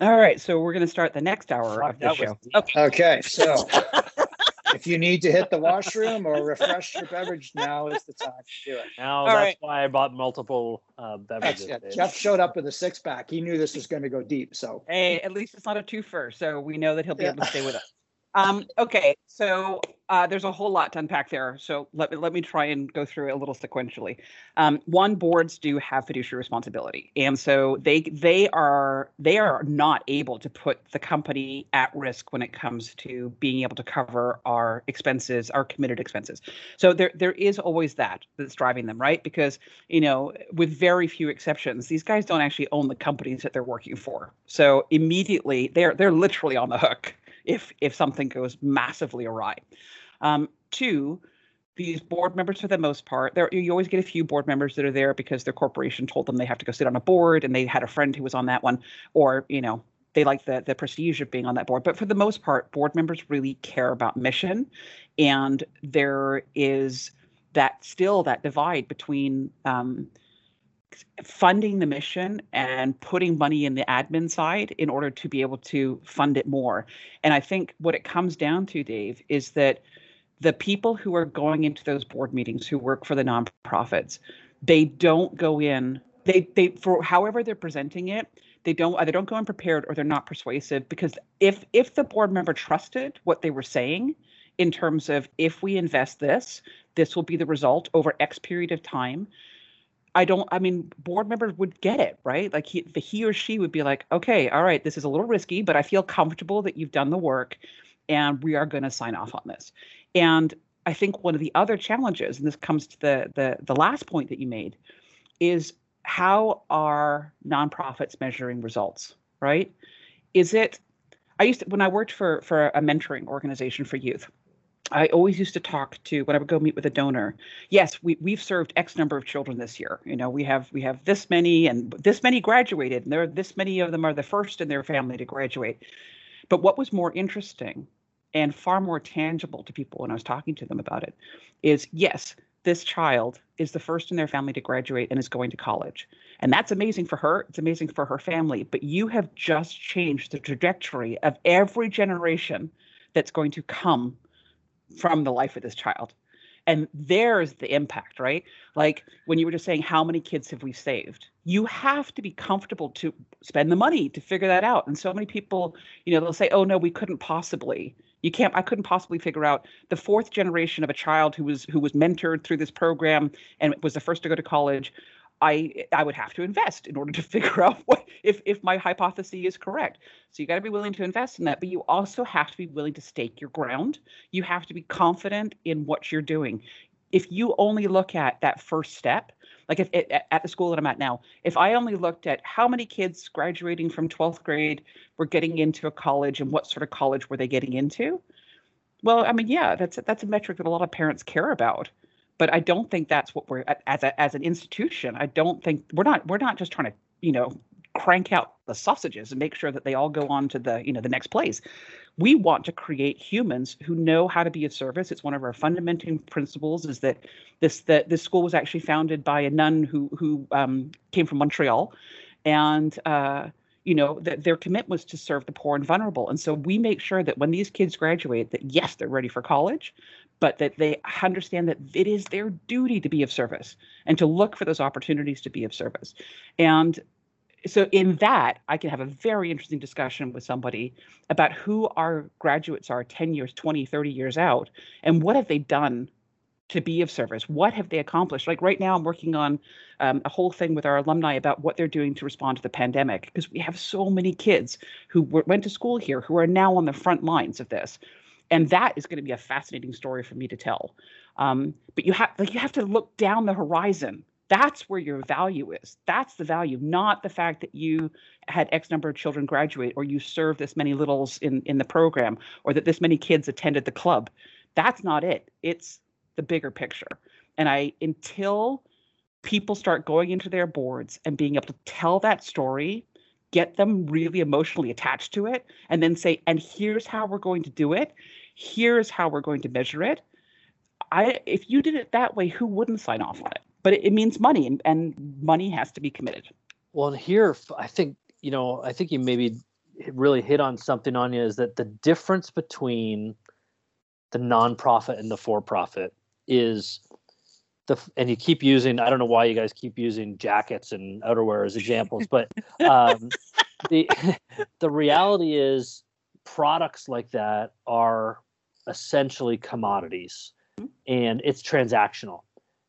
Speaker 2: All right, so we're going to start the next hour of the show.
Speaker 1: Okay. okay, so if you need to hit the washroom or refresh your beverage, now is the time to do it.
Speaker 3: Now All that's right. why I bought multiple uh, beverages.
Speaker 1: Jeff showed up with a six pack. He knew this was going to go deep. So
Speaker 2: hey, at least it's not a twofer, so we know that he'll be yeah. able to stay with us. Um, okay, so uh, there's a whole lot to unpack there. So let me let me try and go through it a little sequentially. Um, one, boards do have fiduciary responsibility, and so they they are they are not able to put the company at risk when it comes to being able to cover our expenses, our committed expenses. So there there is always that that's driving them, right? Because you know, with very few exceptions, these guys don't actually own the companies that they're working for. So immediately they're they're literally on the hook if if something goes massively awry. Um, two, these board members for the most part there you always get a few board members that are there because their corporation told them they have to go sit on a board and they had a friend who was on that one or you know they like the the prestige of being on that board but for the most part board members really care about mission and there is that still that divide between um, funding the mission and putting money in the admin side in order to be able to fund it more. And I think what it comes down to, Dave, is that the people who are going into those board meetings who work for the nonprofits, they don't go in, they they for however they're presenting it, they don't either don't go in prepared or they're not persuasive because if if the board member trusted what they were saying in terms of if we invest this, this will be the result over X period of time I don't, I mean, board members would get it, right? Like he, the, he or she would be like, okay, all right, this is a little risky, but I feel comfortable that you've done the work and we are going to sign off on this. And I think one of the other challenges, and this comes to the, the, the last point that you made, is how are nonprofits measuring results, right? Is it, I used to, when I worked for, for a mentoring organization for youth, I always used to talk to when I would go meet with a donor. Yes, we we've served X number of children this year. You know, we have we have this many and this many graduated, and there this many of them are the first in their family to graduate. But what was more interesting and far more tangible to people when I was talking to them about it is yes, this child is the first in their family to graduate and is going to college. And that's amazing for her. It's amazing for her family. But you have just changed the trajectory of every generation that's going to come from the life of this child. And there's the impact, right? Like when you were just saying, how many kids have we saved? You have to be comfortable to spend the money to figure that out. And so many people, you know, they'll say, oh, no, we couldn't possibly. You can't, I couldn't possibly figure out the fourth generation of a child who was who was mentored through this program and was the first to go to college. I I would have to invest in order to figure out what if if my hypothesis is correct. So you got to be willing to invest in that, but you also have to be willing to stake your ground. You have to be confident in what you're doing. If you only look at that first step, like if at the school that I'm at now, if I only looked at how many kids graduating from 12th grade were getting into a college and what sort of college were they getting into, well, I mean, yeah, that's that's a metric that a lot of parents care about but I don't think that's what we're as a as an institution. I don't think we're not we're not just trying to you know crank out the sausages and make sure that they all go on to the you know the next place. We want to create humans who know how to be of service. It's one of our fundamental principles. Is that this that this school was actually founded by a nun who who um, came from Montreal, and uh, you know that their commitment was to serve the poor and vulnerable. And so we make sure that when these kids graduate, that yes, they're ready for college, but that they understand that it is their duty to be of service and to look for those opportunities to be of service. And so in that, I can have a very interesting discussion with somebody about who our graduates are 10 years, 20, 30 years out, and what have they done to be of service? What have they accomplished? Like right now, I'm working on um, a whole thing with our alumni about what they're doing to respond to the pandemic because we have so many kids who went to school here who are now on the front lines of this and that is going to be a fascinating story for me to tell. Um, but you have like you have to look down the horizon. That's where your value is. That's the value, not the fact that you had X number of children graduate, or you served this many littles in in the program, or that this many kids attended the club. That's not it. It's the bigger picture. And I until people start going into their boards and being able to tell that story get them really emotionally attached to it and then say and here's how we're going to do it here's how we're going to measure it. I if you did it that way who wouldn't sign off on it? But it, it means money and, and money has to be committed.
Speaker 3: Well and here i think you know i think you maybe really hit on something on you is that the difference between the nonprofit and the for-profit is the and you keep using i don't know why you guys keep using jackets and outerwear as examples but um, the the reality is products like that are essentially commodities mm-hmm. and it's transactional.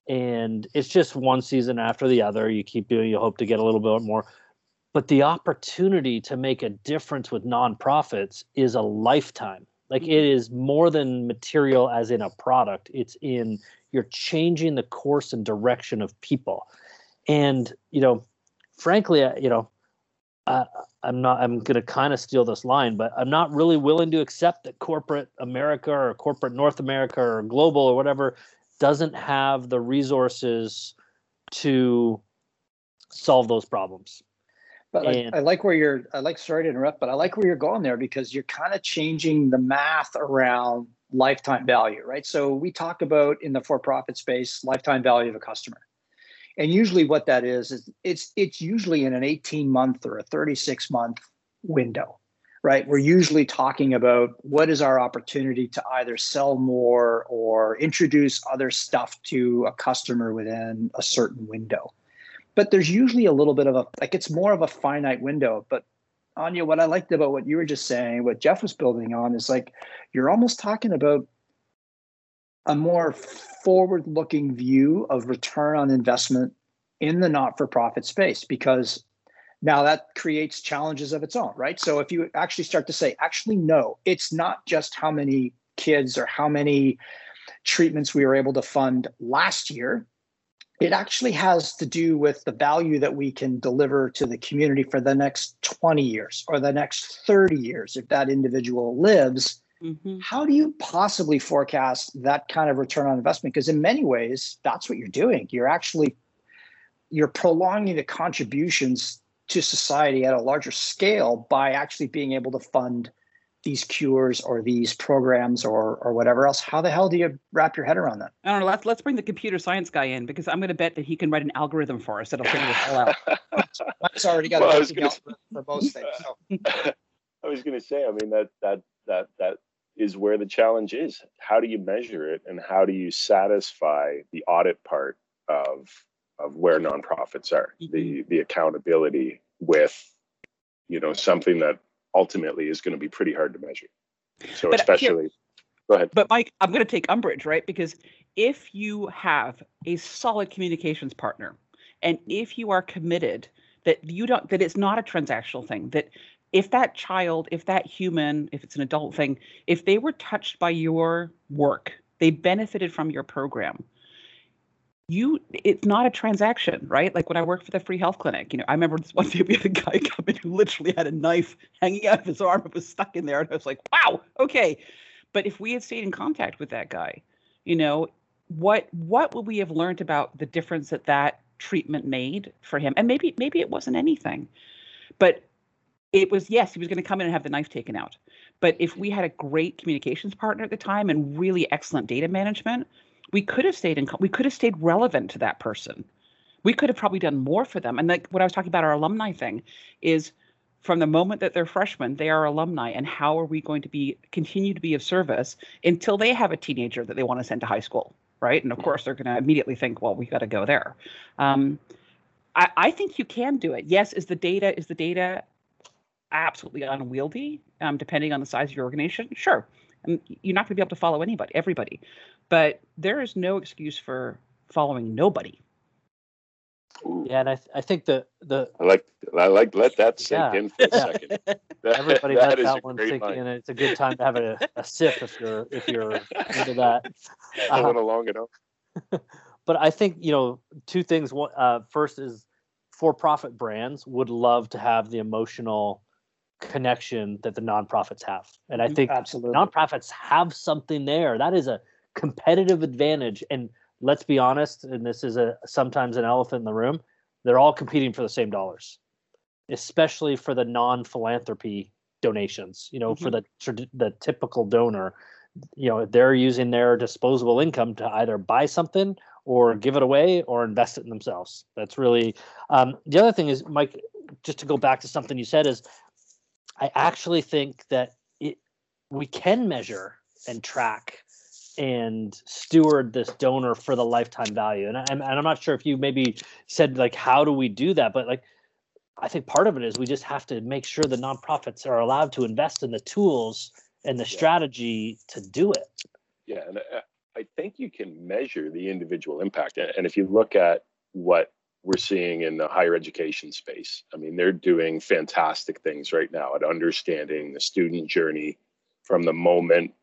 Speaker 3: And it's just one season after the other. You keep doing you hope to get a little bit more. But the opportunity to make a difference with nonprofits is a lifetime. Like mm-hmm. it is more than material as in a product. It's in you're changing the course and direction of people. And you know frankly you know uh, i'm not i'm going to kind of steal this line but i'm not really willing to accept that corporate america or corporate north america or global or whatever doesn't have the resources to solve those problems
Speaker 1: but I, I, like where you're i like sorry to interrupt but i like where you're going there because you're kind of changing the math around lifetime value, right? So we talk about in the for-profit space lifetime value of a customer. And usually what that is is it's it's usually in an 18 month or a 36 month window, right? We're usually talking about what is our opportunity to either sell more or introduce other stuff to a customer within a certain window. But there's usually a little bit of a like it's more of a finite window, but Anja, what I liked about what you were just saying, what Jeff was building on, is like you're almost talking about a more forward looking view of return on investment in the not for profit space because now that creates challenges of its own, right? So if you actually start to say, actually, no, it's not just how many kids or how many treatments we were able to fund last year it actually has to do with the value that we can deliver to the community for the next 20 years or the next 30 years if that individual lives mm-hmm. how do you possibly forecast that kind of return on investment? Because in many ways that's what you're doing. You're actually you're prolonging the contributions to society at a larger scale by actually being able to fund these cures or these programs or or whatever else. How the hell do you wrap your head around that?
Speaker 2: I don't know. Let's let's bring the computer science guy in because i'm going to bet that he can write an algorithm for us that'll figure this all out.
Speaker 1: It's already got well, a algorithm for most things so.
Speaker 4: i was going to say i mean that that that that is where the challenge is. How do you measure it, and how do you satisfy the audit part of of where nonprofits are, mm-hmm. the the accountability with, you know, something that ultimately is going to be pretty hard to measure. So but especially. Here, go ahead.
Speaker 2: But Mike, I'm going to take umbrage, right? Because if you have a solid communications partner, and if you are committed that you don't that it's not a transactional thing that if that child, if that human, if it's an adult thing, if they were touched by your work, they benefited from your program. You, it's not a transaction, right? Like when I worked for the free health clinic, you know, I remember this one day we had a guy come in who literally had a knife hanging out of his arm. It was stuck in there, and I was like, "Wow, okay." But if we had stayed in contact with that guy, you know, what what would we have learned about the difference that that treatment made for him? And maybe maybe it wasn't anything, but it was yes, he was going to come in and have the knife taken out. But if we had a great communications partner at the time and really excellent data management, we could have stayed in we could have stayed relevant to that person. We could have probably done more for them. And like what I was talking about our alumni thing is from the moment that they're freshmen, they are alumni, and how are we going to be continue to be of service until they have a teenager that they want to send to high school, right? And of course, they're going to immediately think, well, we've got to go there. Um, I, I, think you can do it. Yes, is the data is the data absolutely unwieldy, um, depending on the size of your organization, sure, and you're not going to be able to follow anybody, everybody. But there is no excuse for following nobody.
Speaker 3: Yeah, and I, th- I think the the
Speaker 4: I like I like let that sink yeah. in for a second.
Speaker 3: Everybody that let that one sink line. in. It's a good time to have a, a sip if you're if you're into that.
Speaker 4: I went along enough.
Speaker 3: but I think you know two things. One, uh, first is for-profit brands would love to have the emotional connection that the nonprofits have. And I mm, think Absolutely. nonprofits have something there. That is a competitive advantage. And let's be honest, and this is a sometimes an elephant in the room, they're all competing for the same dollars, especially for the non-philanthropy donations. You know, mm-hmm. for the the typical donor, you know, they're using their disposable income to either buy something or give it away or invest it in themselves. That's really um, the other thing is, Mike. Just to go back to something you said is I actually think that it we can measure and track and steward this donor for the lifetime value. And, I, and I'm not sure if you maybe said like how do we do that, but like I think part of it is we just have to make sure the nonprofits are allowed to invest in the tools and the yeah. strategy to do it.
Speaker 4: Yeah, and I, I think you can measure the individual impact. And if you look at what we're seeing in the higher education space. I mean, they're doing fantastic things right now at understanding the student journey from the moment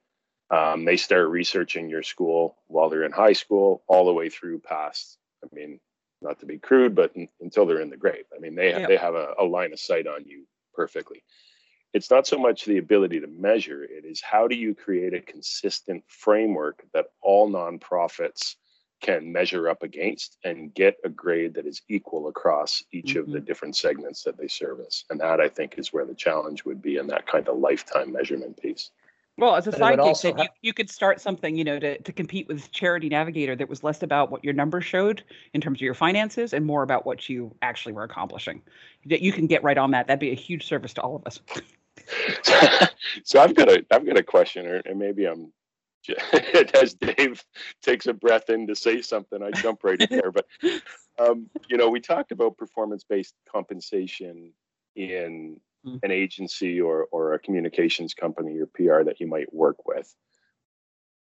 Speaker 4: um, they start researching your school while they're in high school, all the way through past. I mean, not to be crude, but until they're in the grave. I mean, they yeah. they have a, a line of sight on you perfectly. It's not so much the ability to measure; it is how do you create a consistent framework that all nonprofits can measure up against and get a grade that is equal across each mm-hmm. of the mm-hmm. different segments that they service. And that I think is where the challenge would be in that kind of lifetime measurement piece.
Speaker 2: Well, as a side gig, you, you could start something, you know, to, to compete with Charity Navigator that was less about what your numbers showed in terms of your finances and more about what you actually were accomplishing. That you can get right on that. That'd be a huge service to all of us.
Speaker 4: so I've got a I've got a question, and maybe I'm as Dave takes a breath in to say something, I jump right in there. But um, you know, we talked about performance-based compensation in mm. an agency or or a communications company or PR that you might work with.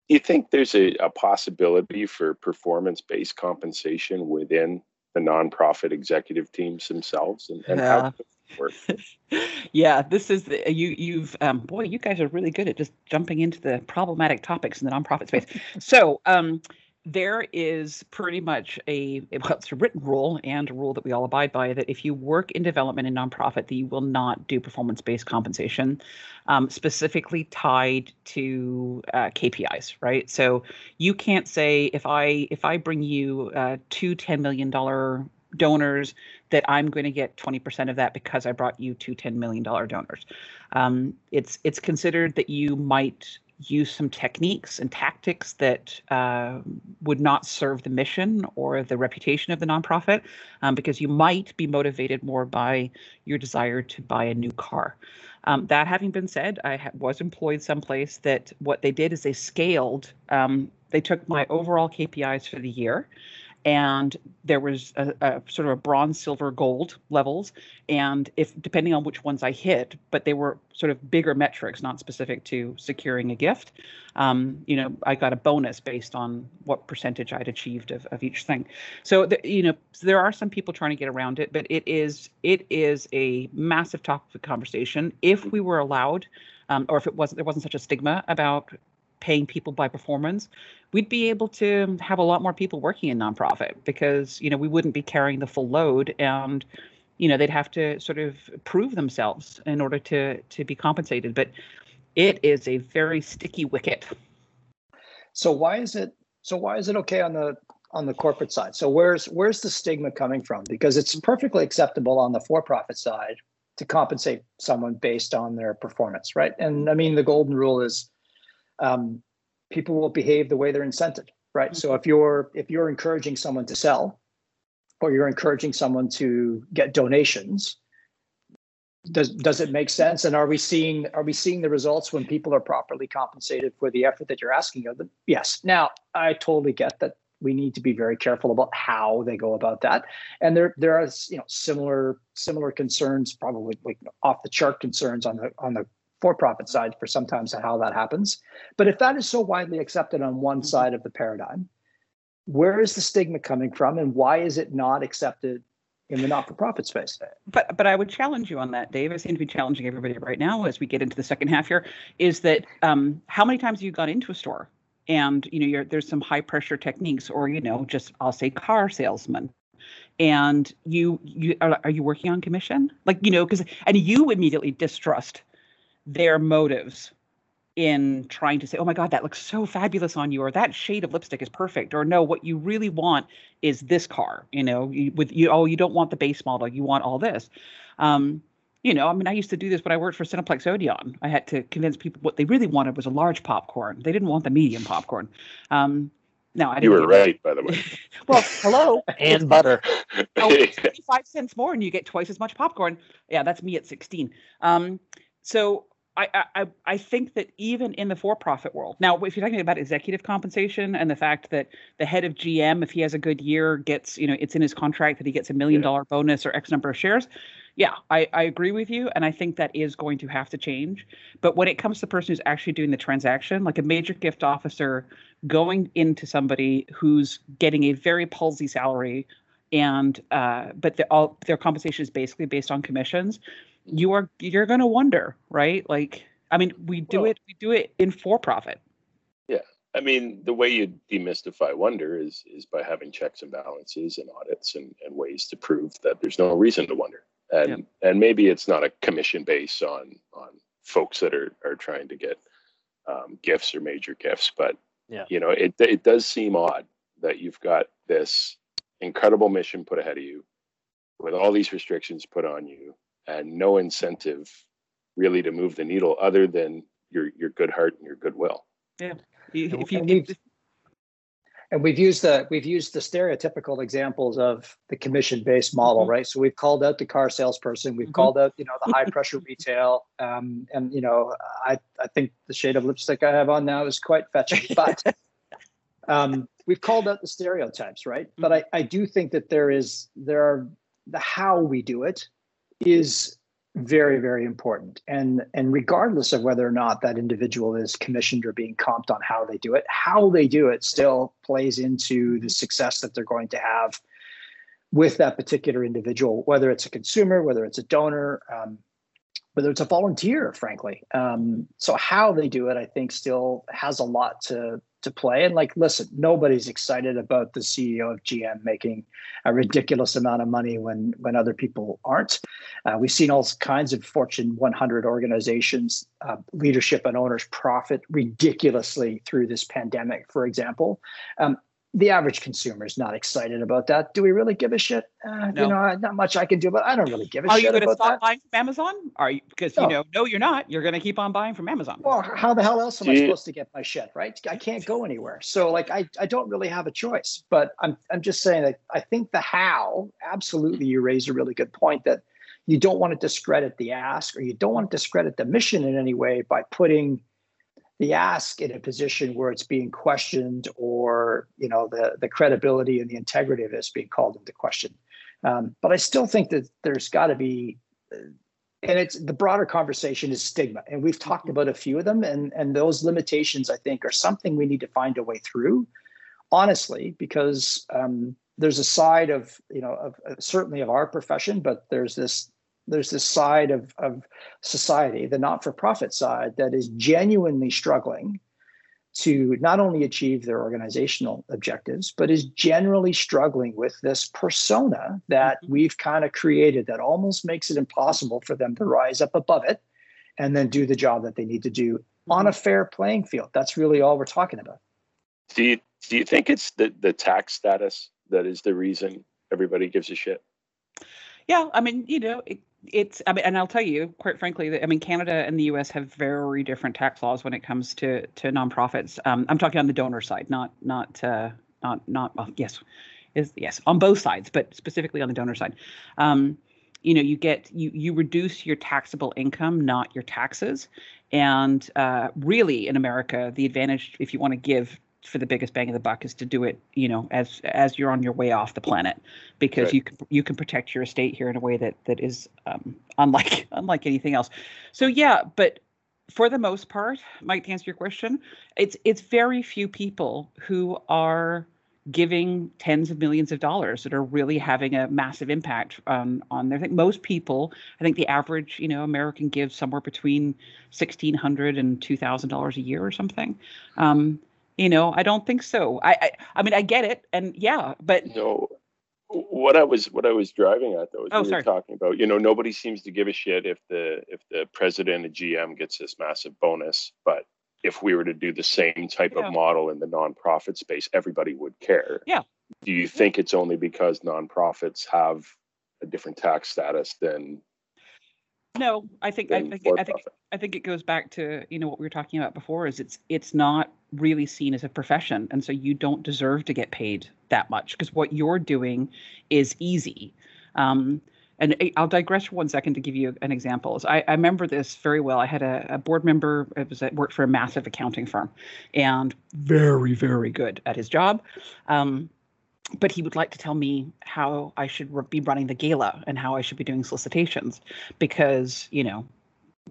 Speaker 4: Do you think there's a, a possibility for performance-based compensation within the nonprofit executive teams themselves, and, and yeah. how
Speaker 2: yeah, this is the, you. You've um, boy, you guys are really good at just jumping into the problematic topics in the nonprofit space. so, um, there is pretty much a well, it's a written rule and a rule that we all abide by that if you work in development in nonprofit, that you will not do performance-based compensation, um, specifically tied to uh, KPIs. Right. So you can't say if I if I bring you uh, two $10 million donors that I'm going to get 20% of that because I brought you two $10 million donors. Um, it's it's considered that you might use some techniques and tactics that uh, would not serve the mission or the reputation of the nonprofit um, because you might be motivated more by your desire to buy a new car. Um, that having been said, I ha- was employed someplace that what they did is they scaled, um, they took my overall KPIs for the year and there was a, a, sort of a bronze silver gold levels. And if depending on which ones i hit but they were sort of bigger metrics not specific to securing a gift. Um, you know i got a bonus based on what percentage i'd achieved of, of each thing. So the, you know there are some people trying to get around it but it is it is a massive topic of conversation. If we were allowed um, or if it wasn't there wasn't such a stigma about paying people by performance, we'd be able to have a lot more people working in nonprofit because you know we wouldn't be carrying the full load and you know they'd have to sort of prove themselves in order to to be compensated. But it is a very sticky wicket.
Speaker 1: So why is it so why is it okay on the on the corporate side? So where's where's the stigma coming from? Because it's perfectly acceptable on the for-profit side to compensate someone based on their performance right? And i mean the golden rule is um, people will behave the way they're incented, right? Mm-hmm. So if you're if you're encouraging someone to sell, or you're encouraging someone to get donations, does does it make sense? And are we seeing are we seeing the results when people are properly compensated for the effort that you're asking of them? Yes. Now I totally get that we need to be very careful about how they go about that and there there are you know similar similar concerns probably like off the chart concerns on the on the for-profit side for sometimes how that happens. But if that is so widely accepted on one mm-hmm. side of the paradigm, where is the stigma coming from, and why is it not accepted in the not-for-profit space?
Speaker 2: But but I would challenge you on that, Dave. I seem to be challenging everybody right now as we get into the second half here. Is that um, how many times have you gone into a store and you know there's some high pressure techniques, or you know just I'll say car salesman and you you are, are you working on commission like you know because and you immediately distrust their motives in trying to say, oh my God, that looks so fabulous on you, or that shade of lipstick is perfect, or no, what you really want is this car, you know, you, with you, oh, you don't want the base model, you want all this. Um, you know, I mean, I used to do this when I worked for Cineplex Odeon. I had to convince people what they really wanted was a large popcorn. They didn't want the medium popcorn. Um, no, I didn't.
Speaker 4: You were right, by the way.
Speaker 2: well, hello.
Speaker 3: and butter.
Speaker 2: oh, five cents more, and you get twice as much popcorn. Yeah, that's me at 16. Um, so I, I, I think that even in the for-profit world, now if you're talking about executive compensation and the fact that the head of GM, if he has a good year, gets you know it's in his contract that he gets a million dollar bonus or X number of shares, yeah, I, I agree with you, and I think that is going to have to change. But when it comes to the person who's actually doing the transaction, like a major gift officer going into somebody who's getting a very palsy salary and uh, but all their compensation is basically based on commissions you are you're going to wonder, right? Like, I mean, we do well, it we do it in for profit.
Speaker 4: Yeah, I mean, the way you demystify wonder is is by having checks and balances and audits and, and ways to prove that there's no reason to wonder. And and maybe it's not a commission base on on folks that are are trying to get um, gifts or major gifts, but yeah. you know, it it does seem odd that you've got this incredible mission put ahead of you with all these restrictions put on you and no incentive really to move the needle other than your your good heart and your goodwill.
Speaker 2: Yeah. If you, and,
Speaker 1: and we've used the we've used the stereotypical examples of the commission based model, mm-hmm. right? So we've called out the car salesperson, we've mm-hmm. called out you know the high pressure retail, um, and you know I I think the shade of lipstick I have on now is quite fetching, but um, we've called out the stereotypes, right? Mm-hmm. But I I do think that there is there are the how we do it is very very important and and regardless of whether or not that individual is commissioned or being comped on how they do it how they do it still plays into the success that they're going to have with that particular individual whether it's a consumer whether it's a donor um, whether it's a volunteer frankly um, so how they do it i think still has a lot to to play. And like, listen, nobody's excited about the CEO of GM making a ridiculous amount of money when when other people aren't. Uh, we've seen all kinds of Fortune 100 organizations, uh, leadership and owners profit ridiculously through this pandemic, for example. Um, the average consumer is not excited about that. Do we really give a shit? Uh,
Speaker 2: No.
Speaker 1: You know, not much I can do, but I don't really give a shit.
Speaker 2: Are you going to stop
Speaker 1: that.
Speaker 2: buying from Amazon? Are you because
Speaker 1: No.
Speaker 2: you know? No, you're not. You're going to keep on buying from Amazon.
Speaker 1: Well, how the hell else am I supposed to get my shit, right? I can't go anywhere. So like I, I don't really have a choice. But I'm I'm just saying that I think the how, absolutely you raise a really good point that you don't want to discredit the ask or you don't want to discredit the mission in any way by putting the ask in a position where it's being questioned or you know the the credibility and the integrity of this being called into question. Um, but I still think that there's got to be and it's the broader conversation is stigma and we've talked about a few of them and and those limitations i think are something we need to find a way through honestly because um, there's a side of you know of uh, certainly of our profession but there's this there's this side of of society the not-for-profit side that is genuinely struggling to not only achieve their organizational objectives, but is generally struggling with this persona that
Speaker 2: Mhm.
Speaker 1: we've kind of created that almost makes it impossible for them to rise up above it and then do the job that they need to do on a fair playing field. That's really all we're talking about.
Speaker 4: Do you do you think it's the the tax status that is the reason everybody gives a shit?
Speaker 2: Yeah, I mean, you know, it, it's. I mean, and I'll tell you, quite frankly, that I mean, Canada and the U.S. have very different tax laws when it comes to to nonprofits. Um, I'm talking on the donor side, not not uh, not not. Well, yes, is yes on both sides, but specifically on the donor side. Um, you know, you get you you reduce your taxable income, not your taxes. And uh, really, in America, the advantage if you want to give for the biggest bang of the buck is to do it, you know, as as you're on your way off the planet, because
Speaker 4: Right.
Speaker 2: you can you can protect your estate here in a way that that is um, unlike unlike anything else. So yeah, but for the most part, Mike, to answer your question, it's it's very few people who are giving tens of millions of dollars that are really having a massive impact um, on their thing. Most people, I think the average, you know, American gives somewhere between sixteen hundred and two thousand dollars a year or something. Um, you know, I don't think so. I, I, I mean, I get it, and yeah, but
Speaker 4: No. What I was what I was driving at though is
Speaker 2: Oh,
Speaker 4: we
Speaker 2: sorry.
Speaker 4: were talking about, you know, nobody seems to give a shit if the if the president and GM gets this massive bonus, but if we were to do the same type
Speaker 2: Yeah.
Speaker 4: of model in the nonprofit space, everybody would care.
Speaker 2: Yeah.
Speaker 4: Do you think it's only because nonprofits have a different tax status than,
Speaker 2: no, I think I think I think? I think it goes back to you know what we were talking about before is it's it's not really seen as a profession and so you don't deserve to get paid that much because what you're doing is easy um, and I'll digress for one second to give you an example. So I, I remember this very well. I had a, a board member. It was at, worked for a massive accounting firm, and very, very good at his job. Um, but he would like to tell me how I should be running the gala and how I should be doing solicitations, because you know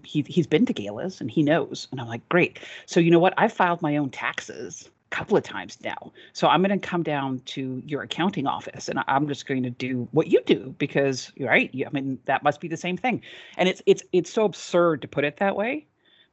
Speaker 2: he he's been to galas and he knows. And I'm like, great. So you know what? I've filed my own taxes a couple of times now. So I'm going to come down to your accounting office and I'm just going to do what you do because right. You, I mean that must be the same thing. And it's it's it's so absurd to put it that way,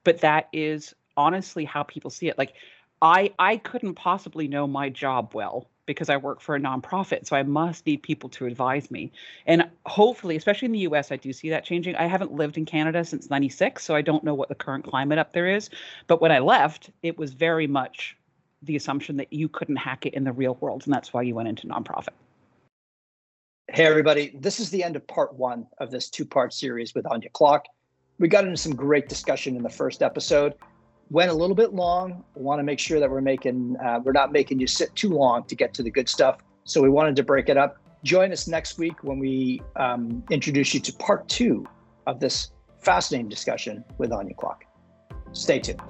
Speaker 2: but that is honestly how people see it. Like I I couldn't possibly know my job well because I work for a nonprofit. So I must need people to advise me. And hopefully, especially in the US, I do see that changing. I haven't lived in Canada since 96, so I don't know what the current climate up there is. But when I left, it was very much the assumption that you couldn't hack it in the real world. And that's why you went into nonprofit.
Speaker 1: Hey, everybody. This is the end of part one of this two part series with Anja Kloch. We got into some great discussion in the first episode. Went a little bit long. We want to make sure that we're making, uh, we're not making you sit too long to get to the good stuff. So we wanted to break it up. Join us next week when we um, introduce you to part two of this fascinating discussion with Anja Kloch. Stay tuned.